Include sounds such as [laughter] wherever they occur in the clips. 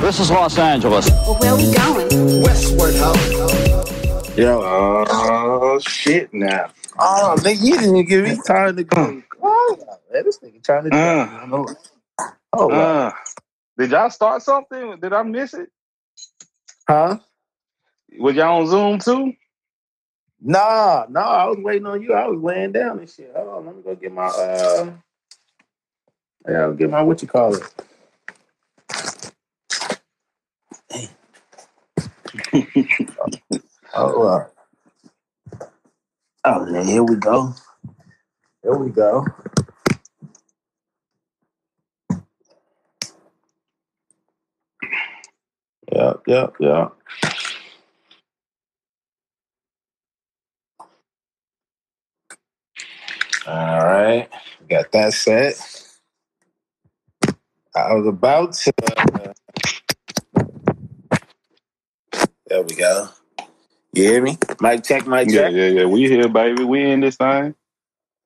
This is Los Angeles. Well, where we going? Westward Ho. Yo, oh shit now. Oh, nigga, you didn't even give me time to go. Oh, man, this nigga trying to do Uh. Oh, wow. Uh, did y'all start something? Did I miss it? huh? Was y'all on Zoom too? Nah, nah, I was waiting on you. I was laying down and shit. Hold on, let me go get my uh I gotta get my what you call it. Oh, uh, oh here we go. Here we go. Yep, yep, yep. All right, got that set. I was about to. There we go. You hear me? Mic check, mic Yeah, check. yeah, yeah. We here, baby. We in this thing.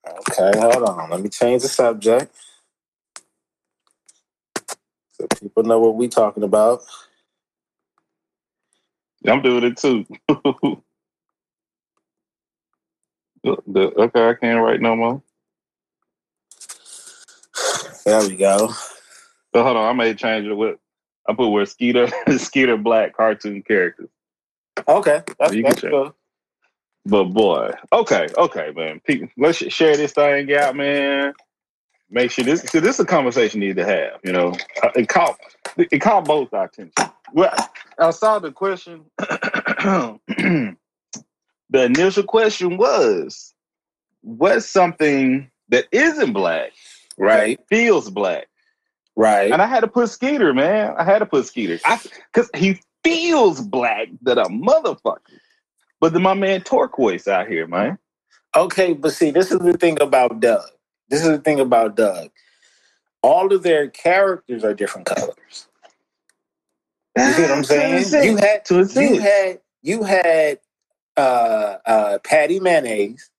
Okay, hold on. Let me change the subject so people know what we talking about. I'm doing it too. [laughs] The- okay, I can't write no more. There we go. So hold on, I may change it with I put where Skeeter [laughs] Skeeter Black cartoon characters. Okay, that's, You that's good. But boy, okay, okay, man. People, let's share this thing out, man. Make sure this. So this is a conversation you need to have. You know, Uh, it caught it caught both our attention. Well, I saw the question. [clears throat] the initial question was, what's something that isn't black Right, feels black? Right. And I had to put Skeeter, man. I had to put Skeeter. I because he feels black that a motherfucker. But then my man Turquoise out here, man. Okay, but see, this is the thing about Doug. This is the thing about Doug. All of their characters are different colors. You see what I'm [laughs] saying? You had you had you had uh uh Patty Mayonnaise.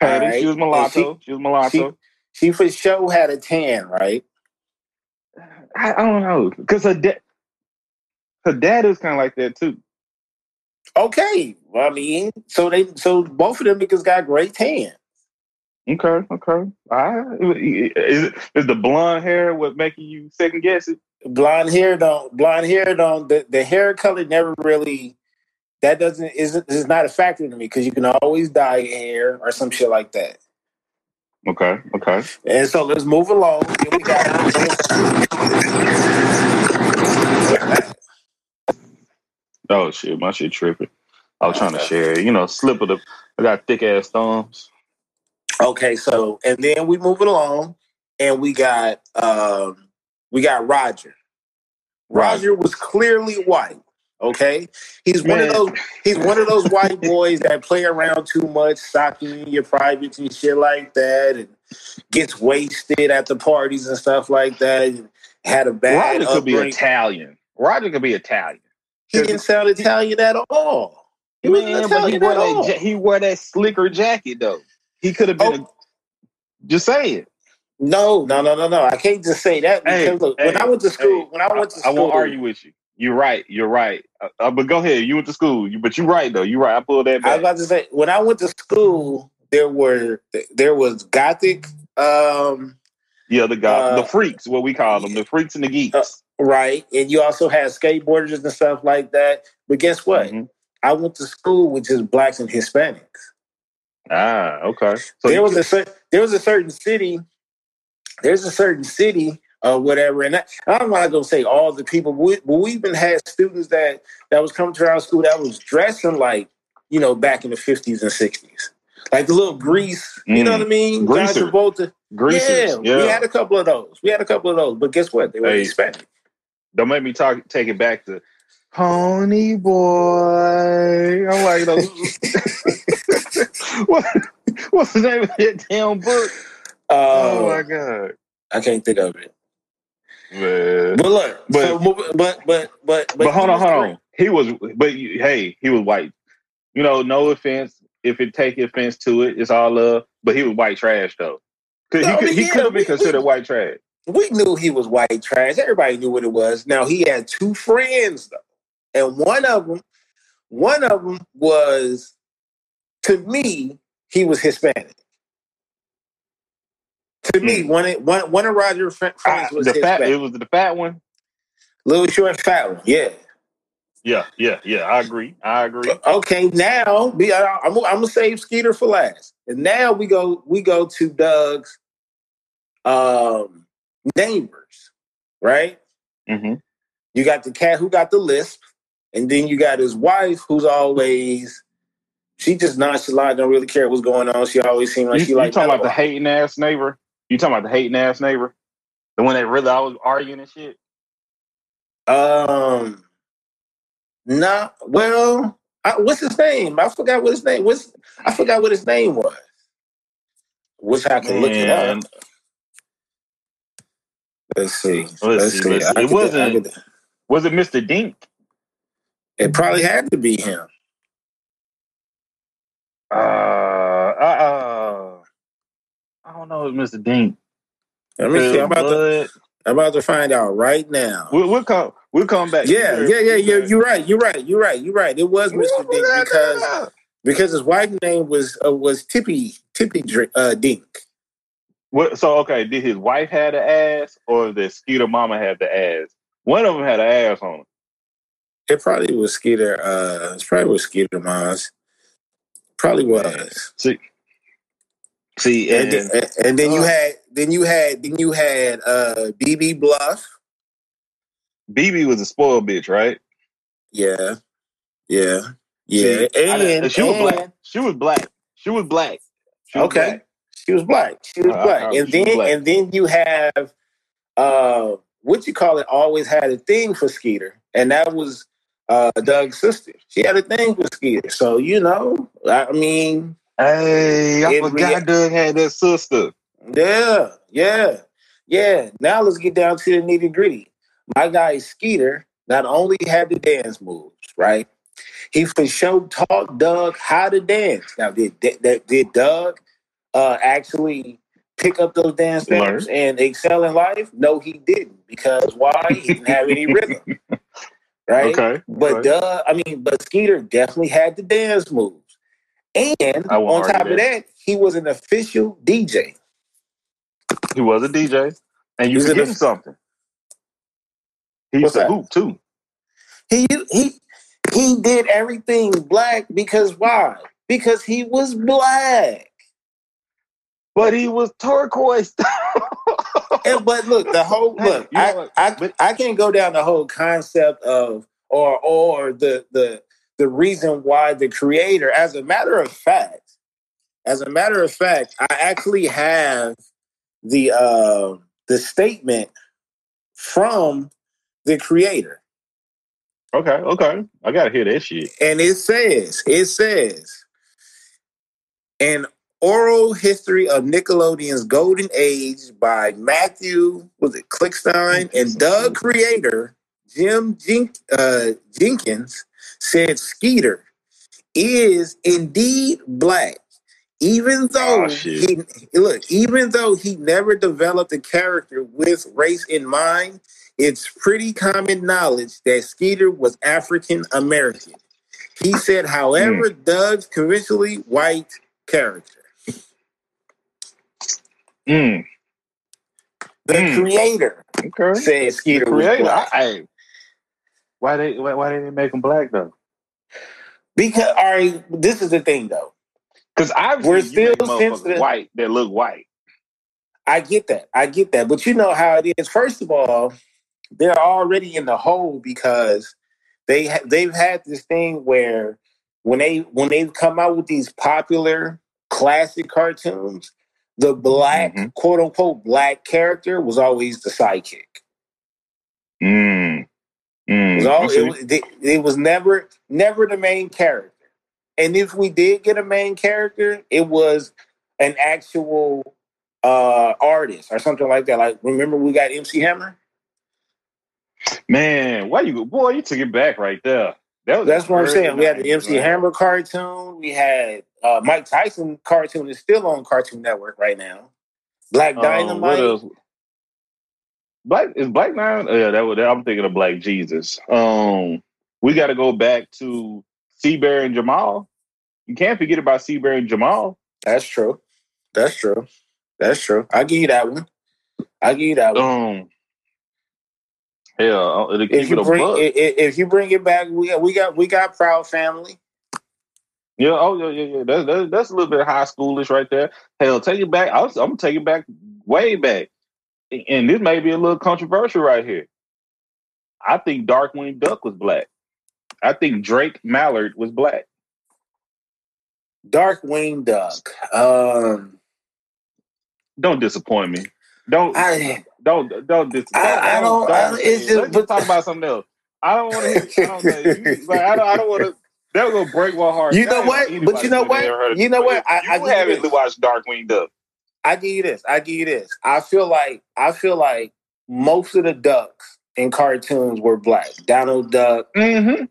Patty, alright, she was mulatto. She, was mulatto. She for sure had a tan, right? I, I don't know because her dad, her dad is kind of like that too. Okay. Well, I mean, so they so both of them niggas got great tan. Okay, okay. I, is is the blonde hair what making you second guess it? Blonde hair don't blonde hair don't the, the hair color never really that doesn't isn't is not a factor to me because you can always dye your hair or some shit like that. Okay, okay. And so let's move along. Here we got Oh shit, my shit tripping. I was trying to share, it. you know, slip of the. I got thick ass thumbs. Okay, so and then we move it along, and we got um we got Roger. Roger was clearly white. Okay, he's one of those. He's one of those white boys that play around too much, socking your privates and shit like that, and gets wasted at the parties and stuff like that. And had a bad Roger could be. Italian. Roger could be Italian. He didn't sound Italian at all. He wasn't Man, he Italian wore at that all. he wore that slicker jacket though. He could have been. Oh. A, just say it. No, no, no, no, no. I can't just say that because Hey, look, when I went to school, hey, when I went to school, I won't argue with you. You're right. You're right. Uh, uh, but go ahead. You went to school. You, but you're right though. You're right. I pulled that I was about to say when I went to school, there were there was gothic, um, yeah, the guy, uh, the freaks, what we call them, the freaks and the geeks. uh, right, and you also had skateboarders and stuff like that. But guess what? Mhm. I went to school with just blacks and Hispanics. Ah, okay. So there was could- a there was a certain city. There's a certain city or whatever, and I, I'm not gonna say all the people, but we, but we even had students that that was coming to our school that was dressing like you know back in the 50s and 60s, like the little grease. You know Mm. what I mean? John Greaser. Travolta. greasers. Yeah, Yeah. we had a couple of those. We had a couple of those, but guess what? They were Hey. Hispanic. Don't make me talk. Take it back to Pony boy. I'm like, no. [laughs] what, what's the name of that damn book? oh my Uh, god, I can't think of it. Man. But look, But- so, move- but but but But, hold on, hold great. on. He was, but you- hey, he was white. You know, no offense. If it take offense to it, it's all love. But he was white trash though. 'Cause No, he could, he yeah, could have we- been considered we- white trash. We knew he was white trash. Everybody knew what it was. Now he had two friends though, and one of them, one of them was, to me, he was Hispanic. To me, Hmm. one one one of friends Ah, was the fat, Hispanic. it was the fat one. Little short fat one, yeah. Yeah, yeah, yeah. I agree. I agree. Okay, now be- I- I'm, I'm gonna save Skeeter for last, and now we go we go to Doug's um, neighbors, right? hmm You got the cat who got the lisp, and then you got his wife who's always she just nonchalant, don't really care what's going on. She always seems like you, she you talking about the hating ass neighbor? You talking about the hating ass neighbor? The one that really always arguing and shit? Um, nah. Well, I, what's his name? I forgot what his name was. I forgot what his name was. Wish I could look it up. Let's see. Let's see, let's see. It wasn't- could- was it Mr. Dink? it probably had to be him. Uh, don't know. If it's Mr. Dink. Let me see. I'm about to. I'm about to find out right now. we'll, we'll come. We'll come back. Yeah, yeah, yeah, yeah. You're right. You're right. You're right. You're right. It was Mr. Dink because because his wife's name was uh, was Tippy Tippy uh, Dink. What, so okay, did his wife have an ass, or did Skeeter Mama have the ass? One of them had an ass on him. It probably was Skeeter. Uh, it's probably was Skeeter Mons. Probably was. See, see, And, and, then, and then you uh, had then you had then you had uh, Beebe Bluff. Beebe was a spoiled bitch, right? Yeah, yeah, yeah. See, I- and she was black. She was black. She was black. She was Okay. black. She was black. She was Uh, black. uh, and then black. and then you have uh what you call it always had a thing for Skeeter. And that was uh Doug's sister. She had a thing for Skeeter. So, you know, I mean, Hey, I In forgot rea- Doug had that sister. yeah, yeah, yeah. Now let's get down to the nitty gritty. My guy Skeeter not only had the dance moves, right? He for sure taught Doug how to dance. Now, did did, did Doug uh, actually pick up those dance steps and excel in life? No, he didn't. Because why? He didn't have any rhythm, [laughs] right? Okay, But okay. Doug, I mean, but Skeeter definitely had the dance moves. And on top argue of that. that, he was an official DJ. he was a DJ, and you forgetting something. He used to hoop too. He he he did everything black because why? Because he was black. But he was turquoise. [laughs] And but look, the whole look, know I? I But- I can't go down the whole concept of or or the the the reason why the creator, as a matter of fact, as a matter of fact, I actually have the uh the statement from the creator. okay, okay. I gotta hear that shit. And it says, it says, an oral history of Nickelodeon's golden age by Matthew, was it Klickstein and Doug creator Jim Jen- uh, Jinkins said Skeeter is indeed black. Even though Oh, he look, even though he never developed a character with race in mind, it's pretty common knowledge that Skeeter was African American. He said, however, Doug's conventionally white character. Mm, The Mm. creator okay. said Skeeter was Creator. black. I, I- why they why, why they didn't make him black though? Because all right, this is the thing though. Because I We're still sensitive. white that look white. I get that. I get that. But you know how it is. First of all, they're already in the hole because they ha- they've had this thing where when they when they've come out with these popular classic cartoons, the black Mhm. quote unquote black character was always the sidekick. Mm. Mm, It was, all, it, was, it, it was never never the main character. And if we did get a main character, it was an actual uh artist or something like that. Like remember we got MC Hammer? Man, why you boy? You took it back right there. That was That's what I'm saying. We had the MC man. Hammer cartoon. We had uh Mike Tyson cartoon is still on Cartoon Network right now. Black Um, Dynamite. else? Black is Black Nine. Oh, yeah, that was. I'm thinking of Black Jesus. Um, we got to go back to C-Bear and Jamal. You can't forget about C-Bear and Jamal. That's true. That's true. That's true. I'll give you that one. I'll give you that one. Um, yeah, uh, if you bring buck. i- i- if you bring it back, we got we got we got Proud Family. Yeah, oh yeah, yeah, yeah. That's that's, that's a little bit high schoolish right there. Hell, take it back. I I'm gonna take it back way back, and this may be a little controversial right here. I think Darkwing Duck was black. I think Drake Mallard was black. Darkwing Duck. Um, Don't disappoint me. Don't I don't don't disappoint. I- I don't- I- it's just- let's talk about something else. I don't want to. I don't know. You, like, I don't. I don't want to. That was gonna break my heart. You know what? But you know what? ever heard of You know what? I- you I haven't watched Darkwing Duck. I give you this. I give you this. I feel like I feel like most of the ducks in cartoons were black. Donald Duck Mm-hmm.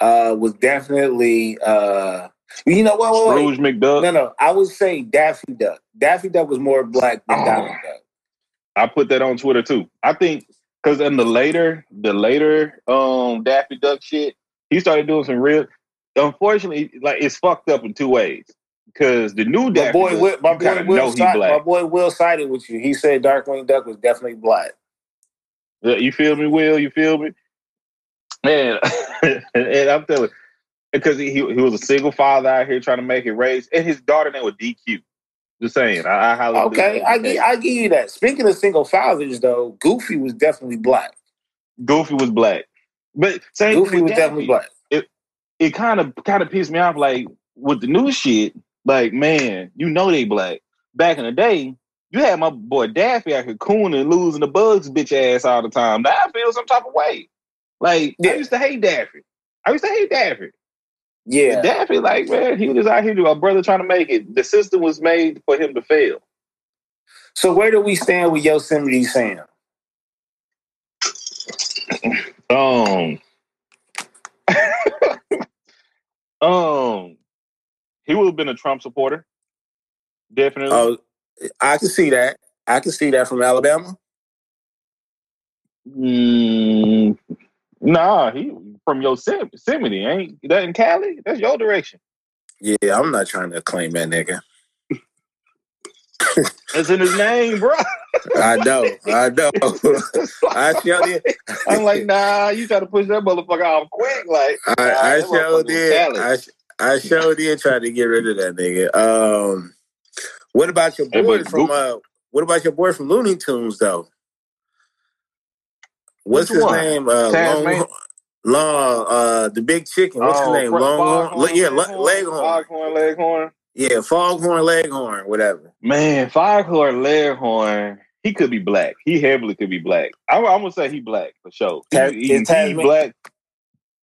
uh, was definitely. Uh, you know what? Wait, wait, Scrooge McDuck. No, no. I would say Daffy Duck. Daffy Duck was more black than Oh. Donald Duck. I put that on Twitter too. I think because in the later, the later um Daffy Duck shit, he started doing some real. Unfortunately, like it's fucked up in two ways. Because the new My boy, Duck, Will, my boy Will, know he side, my boy Will sided with you. He said Darkwing Duck was definitely black. You feel me, Will? You feel me? Man, [laughs] and I'm telling, because he he was a single father out here trying to make it raise, and his daughter name was DQ. Just saying, I, I highly Okay, I give, I give you that. Speaking of single fathers, though, Goofy was definitely black. Goofy was black, but same Goofy was definitely Daffy. black. it kind of kind of pissed me off. Like with the new shit, like man, you know they black. Back in the day, you had my boy Daffy out here cooning and losing the bugs bitch ass all the time. Now I feel some type of way. Like Yeah. I used to hate Daffy. I used to hate Daffy. Yeah, Daffy, like man, he was just out here to a brother trying to make it. The system was made for him to fail. So where do we stand with Yosemite Sam? Um, [laughs] um, he would have been a Trump supporter, definitely. Oh, I can see that. I can see that from Alabama. Mm, nah, he from your Yosemite, ain't that in Cali? That's your direction. Yeah, I'm not trying to claim that nigga. It's in his name, bro. [laughs] I know. I know. [laughs] I sure did. I'm like, [laughs] nah, you try to push that motherfucker off quick, like. I, nah, I sure did. I, I sure did try to get rid of that nigga. Um, what about your Hey, boy but from? Uh, what about your boy from Looney Tunes though? What's Which his one? name? Uh? Long, Long, uh, the big chicken. What's Oh, his name? Long. Foghorn, Yeah, Leghorn, Leghorn. Foghorn, Leghorn. Yeah, Foghorn, Leghorn, whatever. Man, Foghorn Leghorn, he could be black. He heavily could be black. I'm, I'm gonna say he black for sure. He, Tas- he, is he Tasman- black.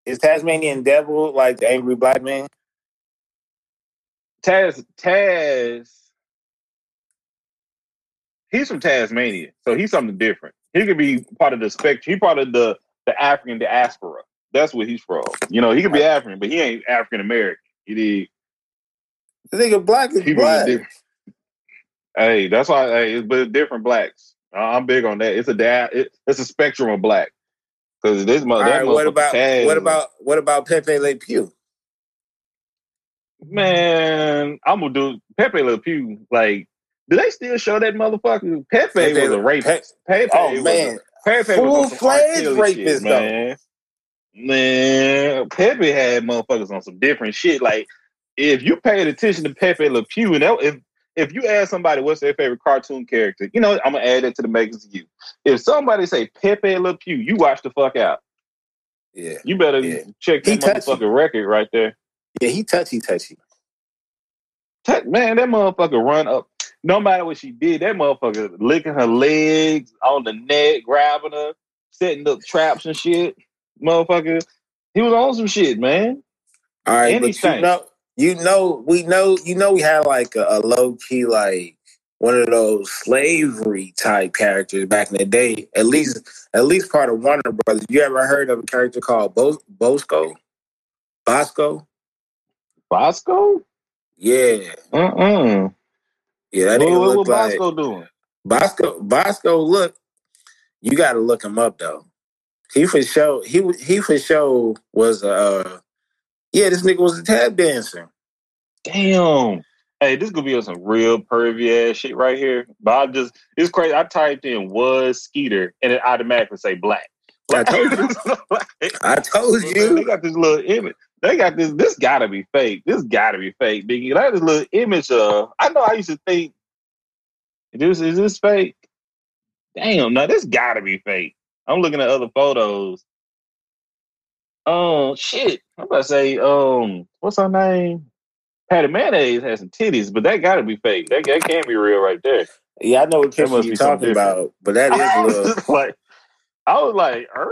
Is Tasmanian Devil like the angry black man? Taz, Taz, he's from Tasmania, so he's something different. He could be part of the spectrum. He part of the the African diaspora. That's where he's from. You know, he could be African, but he ain't African American. He did. The nigga black is People black. Hey, that's why. Hey, it's, but different blacks. I'm big on that. It's a da- it, It's a spectrum of black. Because this mother. right, what about Taz- what about what about Pepe Le Pew? Man, I'm gonna do Pepe Le Pew. Like, do they still show that motherfucker? Pepe, Pepe was a rapist. Pepe, Oh was man, a, Pepe was on some R. Full-fledged rapist, shit, man. Man, Pepe had motherfuckers on some different shit. Like, if you paid attention to Pepe Le Pew, and that, if if you ask somebody what's their favorite cartoon character, you know, I'm gonna add that to the makings of you. If somebody say Pepe Le Pew, you watch the fuck out. yeah, You better Yeah. check that touchy. motherfucking record right there. Yeah, he touchy touchy. Man, that motherfucker run up. No matter what she did, that motherfucker licking her legs on the neck, grabbing her, setting up traps and shit. motherfucker. He was on some shit, man. All right, And but you know, you know, we know, you know, we had like a, a low key, like one of those slavery type characters back in the day. At least, at least part of Warner Brothers. You ever heard of a character called Bo- Bosko? Bosko? Bosko? Yeah, Uh-uh. yeah. That What, nigga what, what look like Bosko doing? Bosko. Bosko. Look, you got to look him up though. He for sure. He he for sure was uh. Yeah, this nigga was a tap dancer. Damn. Hey, this gonna be on some real pervy ass shit right here. But I just it's crazy. I typed in was Skeeter and it automatically say black. I told you. [laughs] I told They you. got this little image. They got this. This gotta be fake. This gotta be fake, Biggie. Got this little image of. I know. I used to think, is this is this fake? Damn, no, this gotta be fake. I'm looking at other photos. Oh shit! I'm about to say, um, what's her name? Patty Mayonnaise has some titties, but that gotta be fake. That, that can't be real right there. Yeah, I know what you're talking about, but that is [laughs] I a was little. like, I was like, er?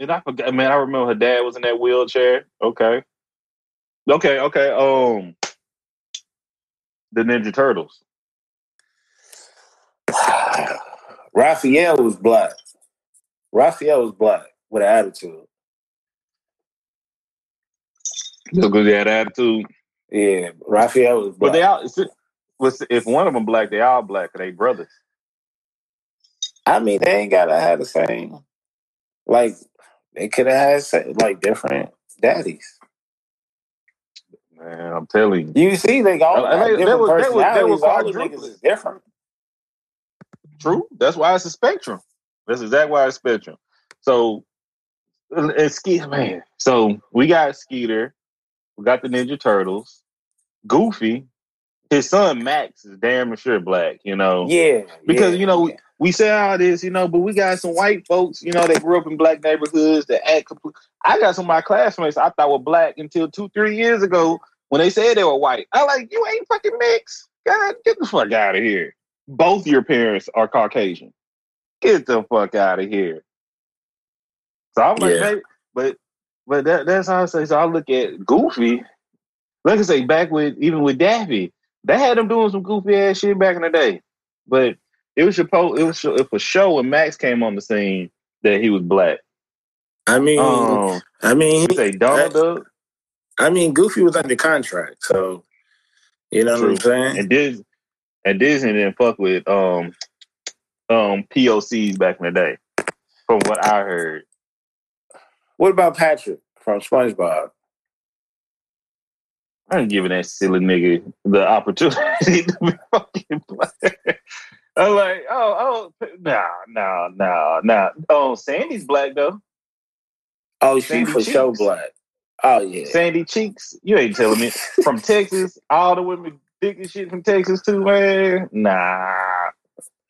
And I forgot, man. I remember her dad was in that wheelchair. Okay, okay, okay. Um, the Ninja Turtles. [sighs] Raphael was black. Raphael was black with an attitude. Because they had attitude. Yeah, Raphael was But they all, was- if one of them black, they all black. They brothers. I mean, they ain't gotta have the same. Like they could have had like different daddies. Man, I'm telling you. You see, they all got they- they different was- was- they personalities. was all the niggas is different. True. That's why it's a spectrum. That's exactly why it's a spectrum. So, and and man. So we got Skeeter, we got the Ninja Turtles, Goofy. His son Max is damn sure black. You know, Yeah, because yeah, you know yeah. we, we say all this, you know, but we got some white folks. You know, that grew up in black neighborhoods that act. Complete. I got some of my classmates I thought were black until two, three years ago when they said they were white. I like you ain't fucking mixed. God, get the fuck out of here. Both your parents are Caucasian. Get the fuck out of here. So I'm like, Yeah. hey, but but that, that's how I say. So I look at Goofy. Like I say, back with even with Daffy, they had them doing some goofy ass shit back in the day. But it was supposed it was it for show when Max came on the scene that he was black. I mean, Um, I mean, you he- say Donald Duck I mean, Goofy was under contract, so you know what I'm saying. and Disney and Disney didn't fuck with um um POCs back in the day, from what I heard. What about Patrick from SpongeBob? I ain't giving that silly nigga the opportunity [laughs] to be fucking black. I'm like, oh, oh, no, no, no, no. Oh, Sandy's black though. Oh, she Sandy for sure black. Oh yeah, Sandy Cheeks. You ain't telling me from Texas. All the women dick and shit from Texas too, man. Nah,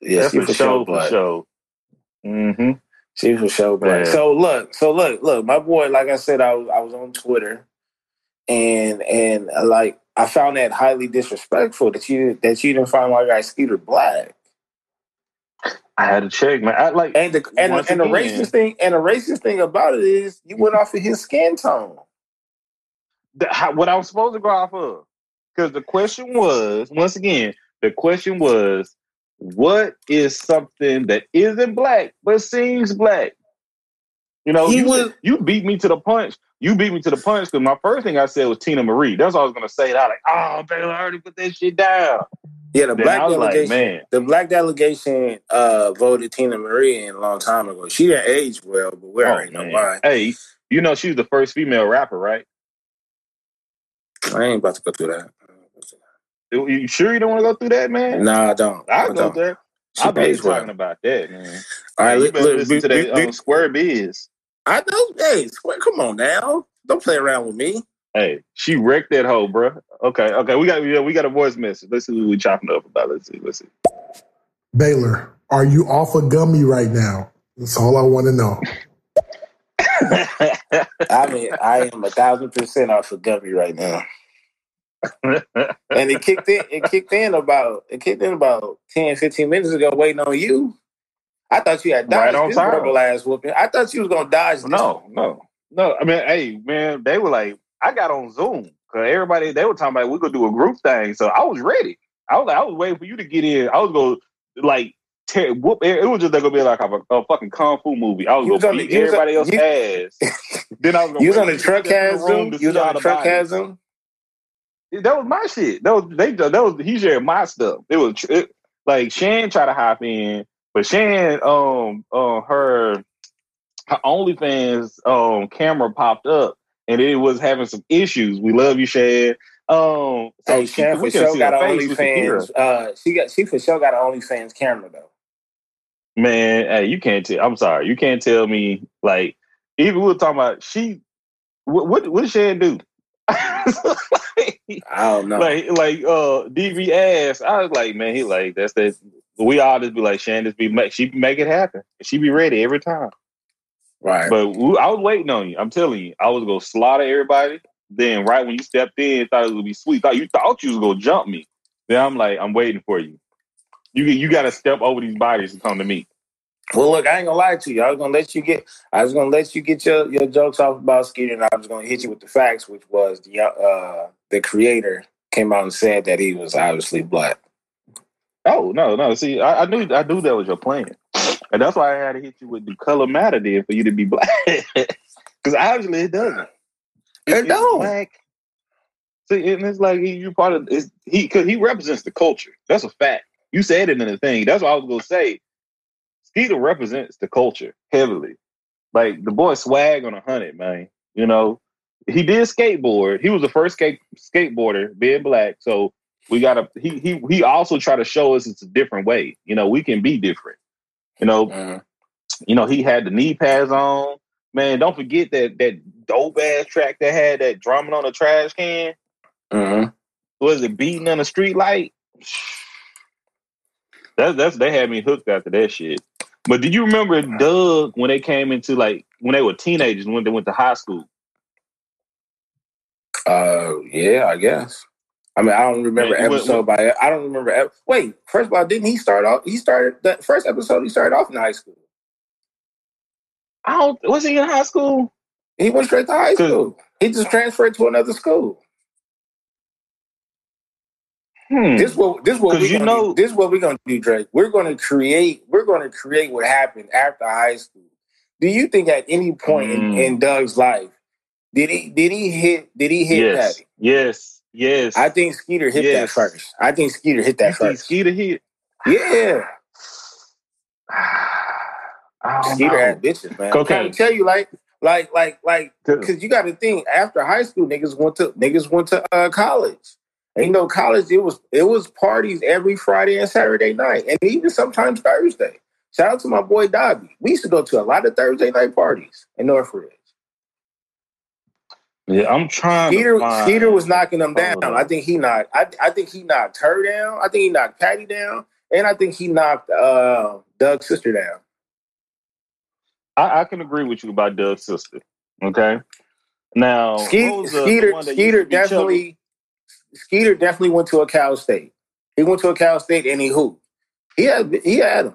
yeah, that's she for for sure, for sure. Mm-hmm. She for sure black. Man. So look, so look, look, my boy. Like I said, I was I was on Twitter, and and uh, like I found that highly disrespectful that you that you didn't find my guy Skeeter black. I had to check, man. I like And the and, the, and the racist thing and the racist thing about it is you went off of his skin tone. the, how, what I was supposed to go off of. Because the question was, once again, the question was, what is something that isn't black but seems black? You know, He you, was- you beat me to the punch. You beat me to the punch because my first thing I said was Teena Marie. That's all I was gonna say. And I like, oh, Baylor I already put that shit down. Yeah, the Then black I like, delegation. man, the black delegation uh, voted Teena Marie in a long time ago. She didn't age well, but we oh, man. why. Hey, you know she's the first female rapper, right? I ain't about to go through that. You sure you don't want to go through that, man? Nah, I don't. I'll I go don't. there. I've been aged well. talking about that, man. All right, you look, look, listen be- to that be- um, Square Biz. I know. Hey, Square, come on now. Don't play around with me. Hey, she wrecked that hoe, bro. Okay, okay, we got yeah, we got a voice message. Let's see what we chopping up about. Let's see, let's see. Baylor, are you off a gummy right now? That's all I want to know. [laughs] I mean, I am a thousand percent off of Gummy right now. [laughs] And it kicked in. It kicked in about. It kicked in about 10, 15 minutes ago, waiting on you. I thought you had Right dodged on this time. verbal ass whooping. I thought you was gonna dodge this. No, no, no. I mean, hey, man, they were like, I got on Zoom because everybody they were talking about we gonna do a group thing, so I was ready. I was like, I was waiting for you to get in. I was gonna like tear, whoop. It was just gonna be like a, a fucking kung fu movie. I was was gonna the- beat everybody else's ass. [laughs] then I was gonna You was on the truck has Zoom. You was on the truck has Zoom. That was my shit. That was they. That was he shared my stuff. It was it, like Shan tried to hop in, but Shan, um, uh, her her OnlyFans um camera popped up and it was having some issues. We love you, Shan. Um, so Hey, she- Shan for sure got an face, we could hear her. OnlyFans. Uh, she got she for sure got an OnlyFans camera though. Man, hey, you can't tell. I'm sorry, you can't tell me like even we were talking about she. What what, what did Shan do? like, [laughs] I don't know. like like uh DV ass. I was like, man, he like that's that. We all just be like, Shan, just be make she make it happen. She be ready every time. right. But we, I was waiting on you. I'm telling you, I was gonna slaughter everybody. Then right when you stepped in, thought it was gonna be sweet. Thought you thought you was gonna jump me. Then I'm like, I'm waiting for you. You you got to step over these bodies to come to me. Well, look, I ain't gonna lie to you. I was gonna let you get. I was gonna let you get your, your jokes off about Skeeter, and I was gonna hit you with the facts, which was the uh the creator came out and said that he was obviously black. Oh no no. See, I, I knew I knew that was your plan, and that's why I had to hit you with the color matter then for you to be black. [laughs] Because obviously it doesn't. It don't. Black. See, and it's like you part of it's, he because he represents the culture. That's a fact. You said it in the thing. That's what I was gonna say. Skeeter represents the culture heavily. Like the boy swag on a hundred, man. You know, he did skateboard. He was the first skate skateboarder being black. So we gotta he he he also try to show us it's a different way. You know, we can be different. You know, you know, he had the knee pads on. Man, don't forget that that dope ass track that had that drumming on the trash can. Mhm. Was it beating on the street light? That's that's they had me hooked after that shit. But do you remember Doug when they came into like when they were teenagers when they went to high school? Uh, yeah, I guess. I mean, I don't remember Man, what- episode by. I don't remember. Wait, first of all, didn't he start off? He started the first episode. He started off in high school. I don't was he in high school? He went straight to high school. He just transferred to another school. Hmm. This what this what we you know do. this what we're gonna do, Drake. We're gonna create. We're gonna create what happened after high school. Do you think at any point in, Mm. in Doug's life did he did he hit did he hit yes, Patty? yes, yes. I think Skeeter hit that first. I think Skeeter hit that think first. Skeeter hit. Yeah, [sighs] I don't Skeeter know. had bitches, man. I'm Okay. trying to tell you, like, like, like, like, Cause- because you got to think after high school, niggas went to niggas went to uh, college. And you know, college it was it was parties every Friday and Saturday night, and even sometimes Thursday. Shout out to my boy Dobby. We used to go to a lot of Thursday night parties in Northridge. Yeah, I'm trying. Find, Skeeter was knocking them down. Hold. I think he knocked. I, I think he knocked her down. I think he knocked Patty down, and I think he knocked uh, Doug's sister down. I, I can agree with you about Doug's sister. Okay. Now, Skeet, what was the- the Skeeter, one that used Skeeter to be chubby? definitely, Skeeter definitely went to a Cal State. He went to a Cal State and he hooped. He had, he had him.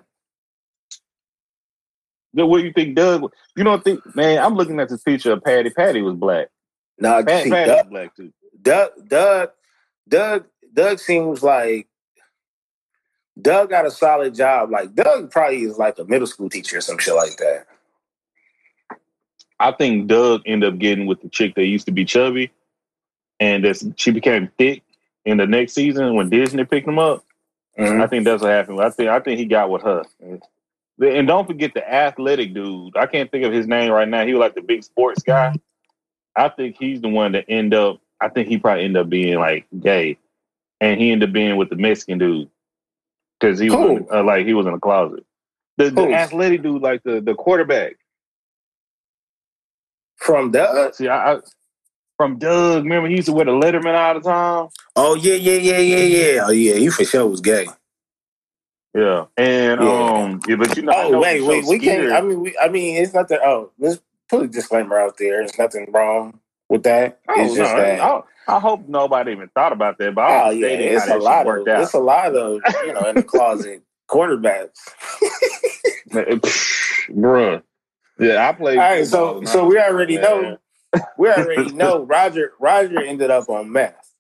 What do you think, Doug? You don't think, man? I'm looking at this picture of Patty. Patty was black. Now, Pat, see, Patty was Doug, black too. Doug, Doug, Doug, Doug seems like Doug got a solid job. Like Doug probably is like a middle school teacher or some shit like that. I think Doug ended up getting with the chick that used to be chubby, and that's she became thick in the next season when Disney picked him up. Mhm. I think that's what happened. I think I think he got with her. And don't forget the athletic dude. I can't think of his name right now. He was like the big sports guy. I think he's the one that end up. I think he probably end up being like gay, and he ended up being with the Mexican dude because he was uh, like he was in a closet. The, the athletic dude, like the the quarterback. From Doug? See, I, I from Doug. Remember, he used to wear the Letterman all the time. Oh yeah, yeah, yeah, yeah, yeah. Oh yeah, he for sure was gay. Yeah, and Yeah. um, yeah, but you know, I Oh know wait, wait, we can't. I mean, we, I mean, it's nothing. Oh, let's put a disclaimer out there. There's nothing wrong with that. Oh, it's just no, that. I, I hope nobody even thought about that. But Oh yeah, it's a lot of out. it's a lot of you know in the closet [laughs] quarterbacks. [laughs] bruh. Yeah, I played. All right, so so we already know. We already [laughs] know Roger. Roger ended up on meth.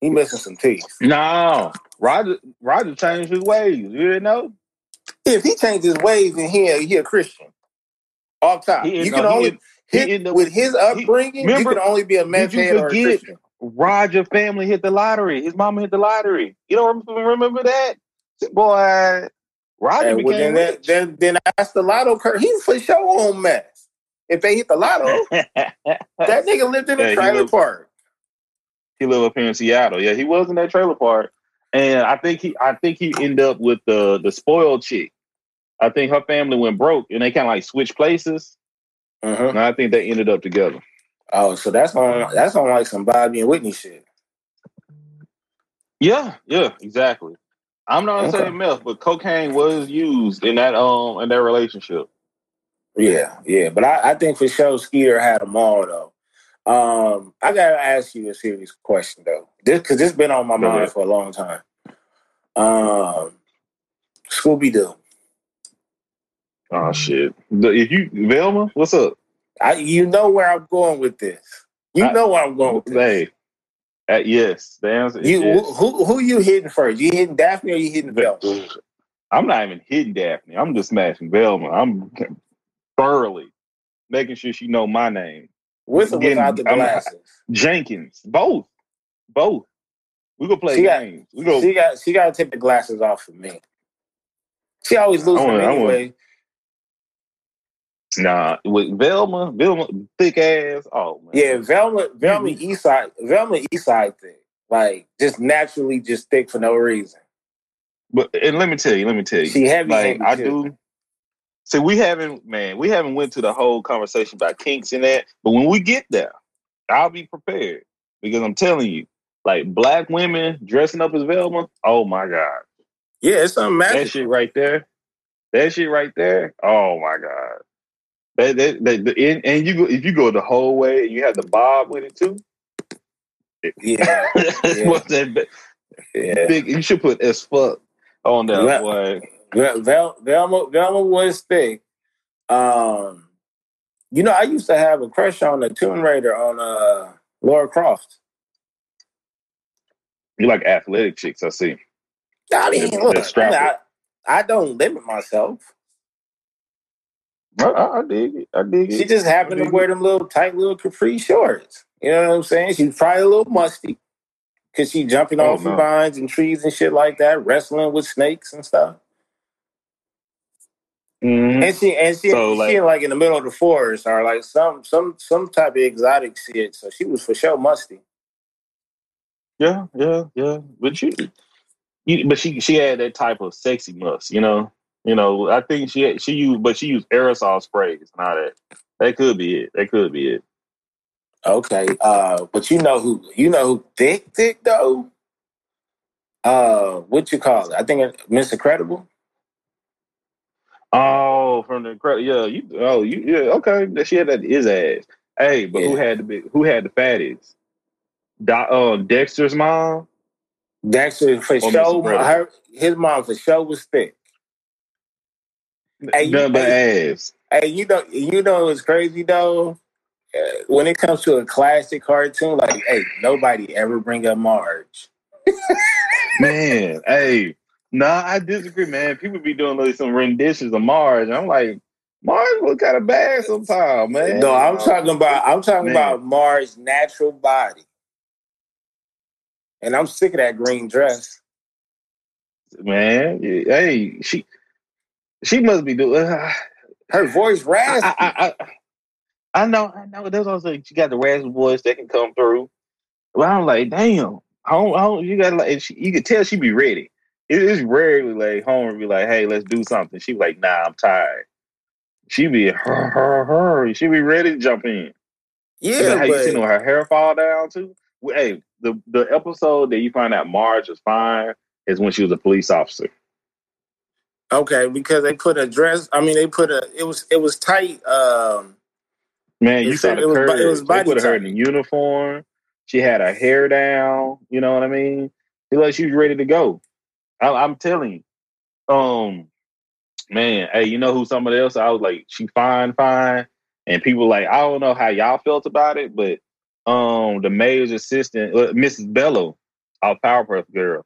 He missing some teeth. No, Roger. Roger changed his ways. You didn't know. If he changed his ways, then he a, he a Christian. Off time. He- you can he only hit, up- with his upbringing. remember- you can only be a meth you head or a forget- Christian. Roger family hit the lottery. His mama hit the lottery. You don't remember that, boy? Roger And became then, rich. then then that's the lotto curse. He for sure on meth. If they hit the lotto, [laughs] that nigga lived in a he trailer lived- park. he lived up here in Seattle. Yeah, he was in that trailer park, and I think he, I think he ended up with the the spoiled chick. I think her family went broke, and they kind of like switched places. Mhm. And I think they ended up together. Oh, so that's on that's on like some Bobby and Whitney shit. Yeah, yeah, exactly. I'm not Okay. saying meth, but cocaine was used in that um in that relationship. Yeah, yeah. But I, I think for sure Skeeter had them all though. Um, I gotta ask you a serious question though. This because this been on my mind for a long time. Um Scooby Doo. Oh shit! The- If you Velma, what's up? I you know where I'm going with this. You I- know where I'm going with this. Hey, uh, yes. The answer You yes. who, who you hitting first? You hitting Daphne or you hitting Velma? [sighs] I'm not even hitting Daphne. I'm just smashing Velma. I'm thoroughly making sure she know my name. With or without the I'm- glasses? Jenkins. Both. Both. We go play She got- games. We go. She got she gotta take the glasses off for me. She always loses anyway. Nah, with Velma, Velma, thick ass. Oh man. Yeah, Velma, Velma Mhm. Eastside, Velma Eastside thing, like just naturally just thick for no reason. But and let me tell you, let me tell you. She heavy like handed I too. do. See, we haven't, man, we haven't went to the whole conversation about kinks and that. But when we get there, I'll be prepared because I'm telling you, like black women dressing up as Velma. Oh my god, Yeah, it's something that shit right there, that shit right there. Oh my god, that that, that the, and, and you go if you go the whole way, and you have the bob with it too. Yeah, [laughs] What's that? yeah. Big, you should put as fuck on that Yeah. boy. Vel, Vel, Velma, Velma was thick. Um, you know, I used to have a crush on the Tomb Raider on uh Lara Croft. You like athletic chicks, I see. I mean, look, that's strapping. I, I don't limit myself. I, I, I dig it. I dig it. She just happened to wear them little tight little capri shorts. You know what I'm saying? She's probably a little musty because she jumping Oh, off of vines and trees and shit like that, wrestling with snakes and stuff. Mhm. And she and she, So, she like- like in the middle of the forest or like some some some type of exotic shit. So she was for sure musty. Yeah, yeah, yeah. But you, you, but she she had that type of sexy must, you know. You know, I think she she used, but she used aerosol sprays and all that. That could be it. That could be it. Okay, uh, but you know who you know who thick thick though. Uh, what you call it? I think Mr. Credible. Oh, from the credit, yeah. You, oh, you, yeah. Okay, she had that is his ass. Hey, but who had the big? Who had the fatties? Do, uh, Dexter's mom. Dexter for sure. Her his mom for sure was thick. Hey, you- Nothing but ass. Hey, you know, you know, it's crazy though. Uh, when it comes to a classic cartoon, like, hey, nobody ever bring up Marge. Man, hey, nah, I disagree, man. People be doing like some renditions of Marge. I'm like, Marge look kind of bad sometimes, man. No, I'm talking about, I'm talking Man. about Marge's natural body, and I'm sick of that green dress. man. Hey, she she must be doing. Uh, [sighs] Her voice raspy. I, I, I, I know, I know. That's what saying. She got the raspy voice that can come through. But I'm like, damn. I don't, I don't, you got like, she, you can tell she be ready. It is rarely like Homer be like, hey, let's do something. She be like, nah, I'm tired. She be her, her, her. She be ready to jump in. You know yeah, how you seen but her hair fall down too? Hey, the the episode that you find out Marge is fine is when she was a police officer. Okay, because they put a dress. I mean, they put a. It was it was tight. Um, Man, you said it was it was they put her in the uniform. She had her hair down. You know what I mean? She like she was ready to go. I, I'm telling you. Um, man, hey, you know who somebody else? I was like, she fine, fine, and people like, I don't know how y'all felt about it, but um, the mayor's assistant, uh, Mrs. Bellum, of Powerpuff Girls,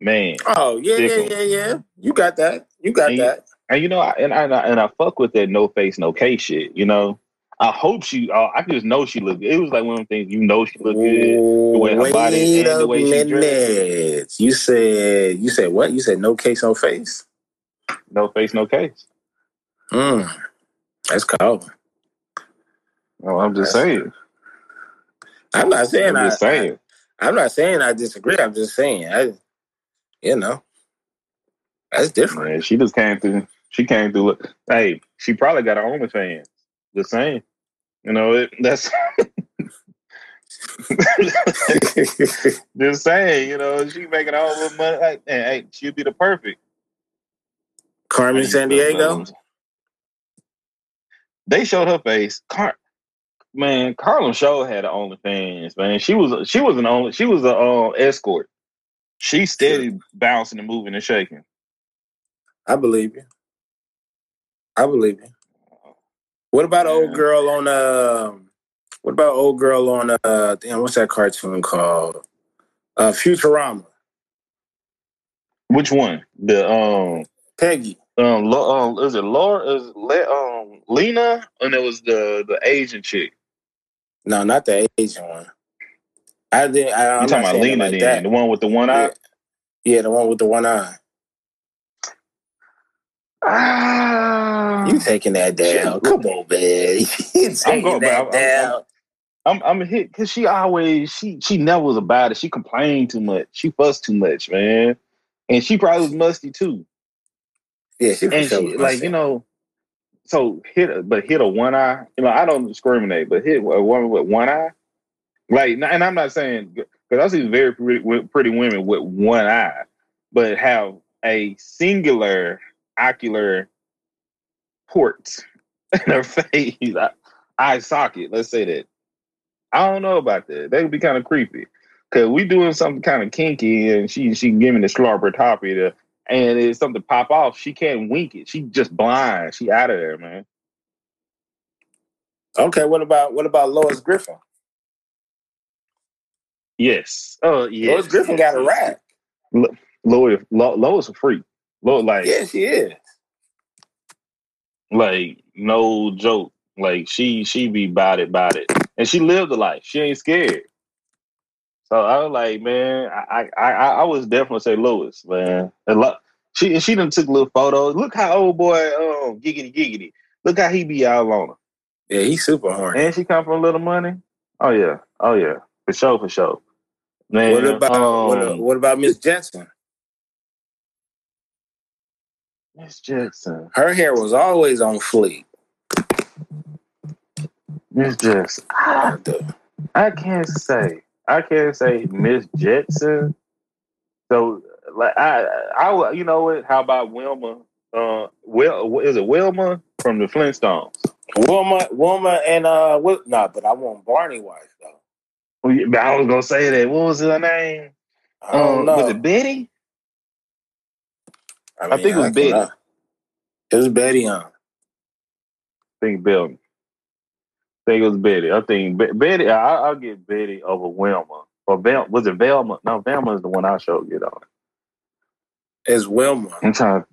man, Oh yeah, yeah, yeah, yeah. You got that. You got And- that. and you know, I, and I and I fuck with that no face, no case shit. You know, I hope she. Uh, I just know she looked. It was like one of them things. You know, she looked good. way her body Wait and the way she dressed. minute. You said you said what? You said no case, no face. No face, no case. Mm. That's cold. No, I'm just That's- saying. I'm not saying I'm I, just saying. I. am not saying I disagree. I'm just saying I. You know, that's different. Man, she just came through. She came through. It. Hey, she probably got her OnlyFans. Just saying. You know, it, that's [laughs] [laughs] just saying. You know, she making all the money. Like, hey, hey, she'd be the perfect. Carmen Sandiego. They showed her face. Car- man, Carlin Show had an OnlyFans. Man, she was she was an only she was a uh, escort. She steady bouncing and moving and shaking. I believe you. I believe you. What about Yeah. old girl on um? What about old girl on uh? Damn, what's that cartoon called? Uh, Futurama. Which one? The um Peggy. um, Lo- um is it Laura is Le- um Lena and it was the the Asian chick. No, not the Asian one. I did. I, I'm You talking about Lena like then, that. the one with the one Yeah. eye? yeah, the one with the one eye. Ah, You taking that down? Come on, man. [laughs] You taking going- that I'm- I'm- down? I'm I'm hit because she always she she never was about it. She complained too much. She fussed too much, man. And she probably was musty too. yeah, she, and sure she was like musty. you know, so hit a, but hit a one eye. You know, I don't discriminate, but hit a woman with one eye, like, and I'm not saying because I see very pretty, pretty women with one eye, but have a singular ocular port [laughs] in her face, eye socket. Let's say that. I don't know about that. That would be kind of creepy. Cause we doing something kind of kinky, and she she giving the slobber toppy to and it's something pop off, she can't wink it. She just blind. She out of there, man. Okay, what about what about Lois Griffin? Yes. Oh, yes. Lois Griffin got a rap. Lois, Lo, Lois a freak. Lo, like, Yeah, she is. like no joke. Like she she be about it, about it, and she lived the life. She ain't scared. So I was like, man, I I I, I was definitely say Lois, man. A lot. She she done took a little photos. Look how old boy um giggity giggity. Look how he be all on her. Yeah, he's super horny. And she come from a little money. Oh yeah, oh yeah, for sure, for sure. Man, what about what, um, what about Miss Jensen? Miss Jackson? Her hair was always on fleek. Miss Jackson. I, I can't say. I can't say Miss Jetson. So like I I you know what? How about Wilma? Uh, Will is it Wilma from the Flintstones? Wilma, Wilma, and uh, what? Nah, but I want Barney wife though. Well, yeah, I was gonna say that. What was her name? I don't Um, know. Was it Betty? I think it was can- Betty. It was Betty, huh? I think Bill. I think it was Betty. I think Be- Betty. I, I'll get Betty over Wilma. Or Vel- was it Velma? No, Velma is the one I showed get on. It's Wilma. I'm trying to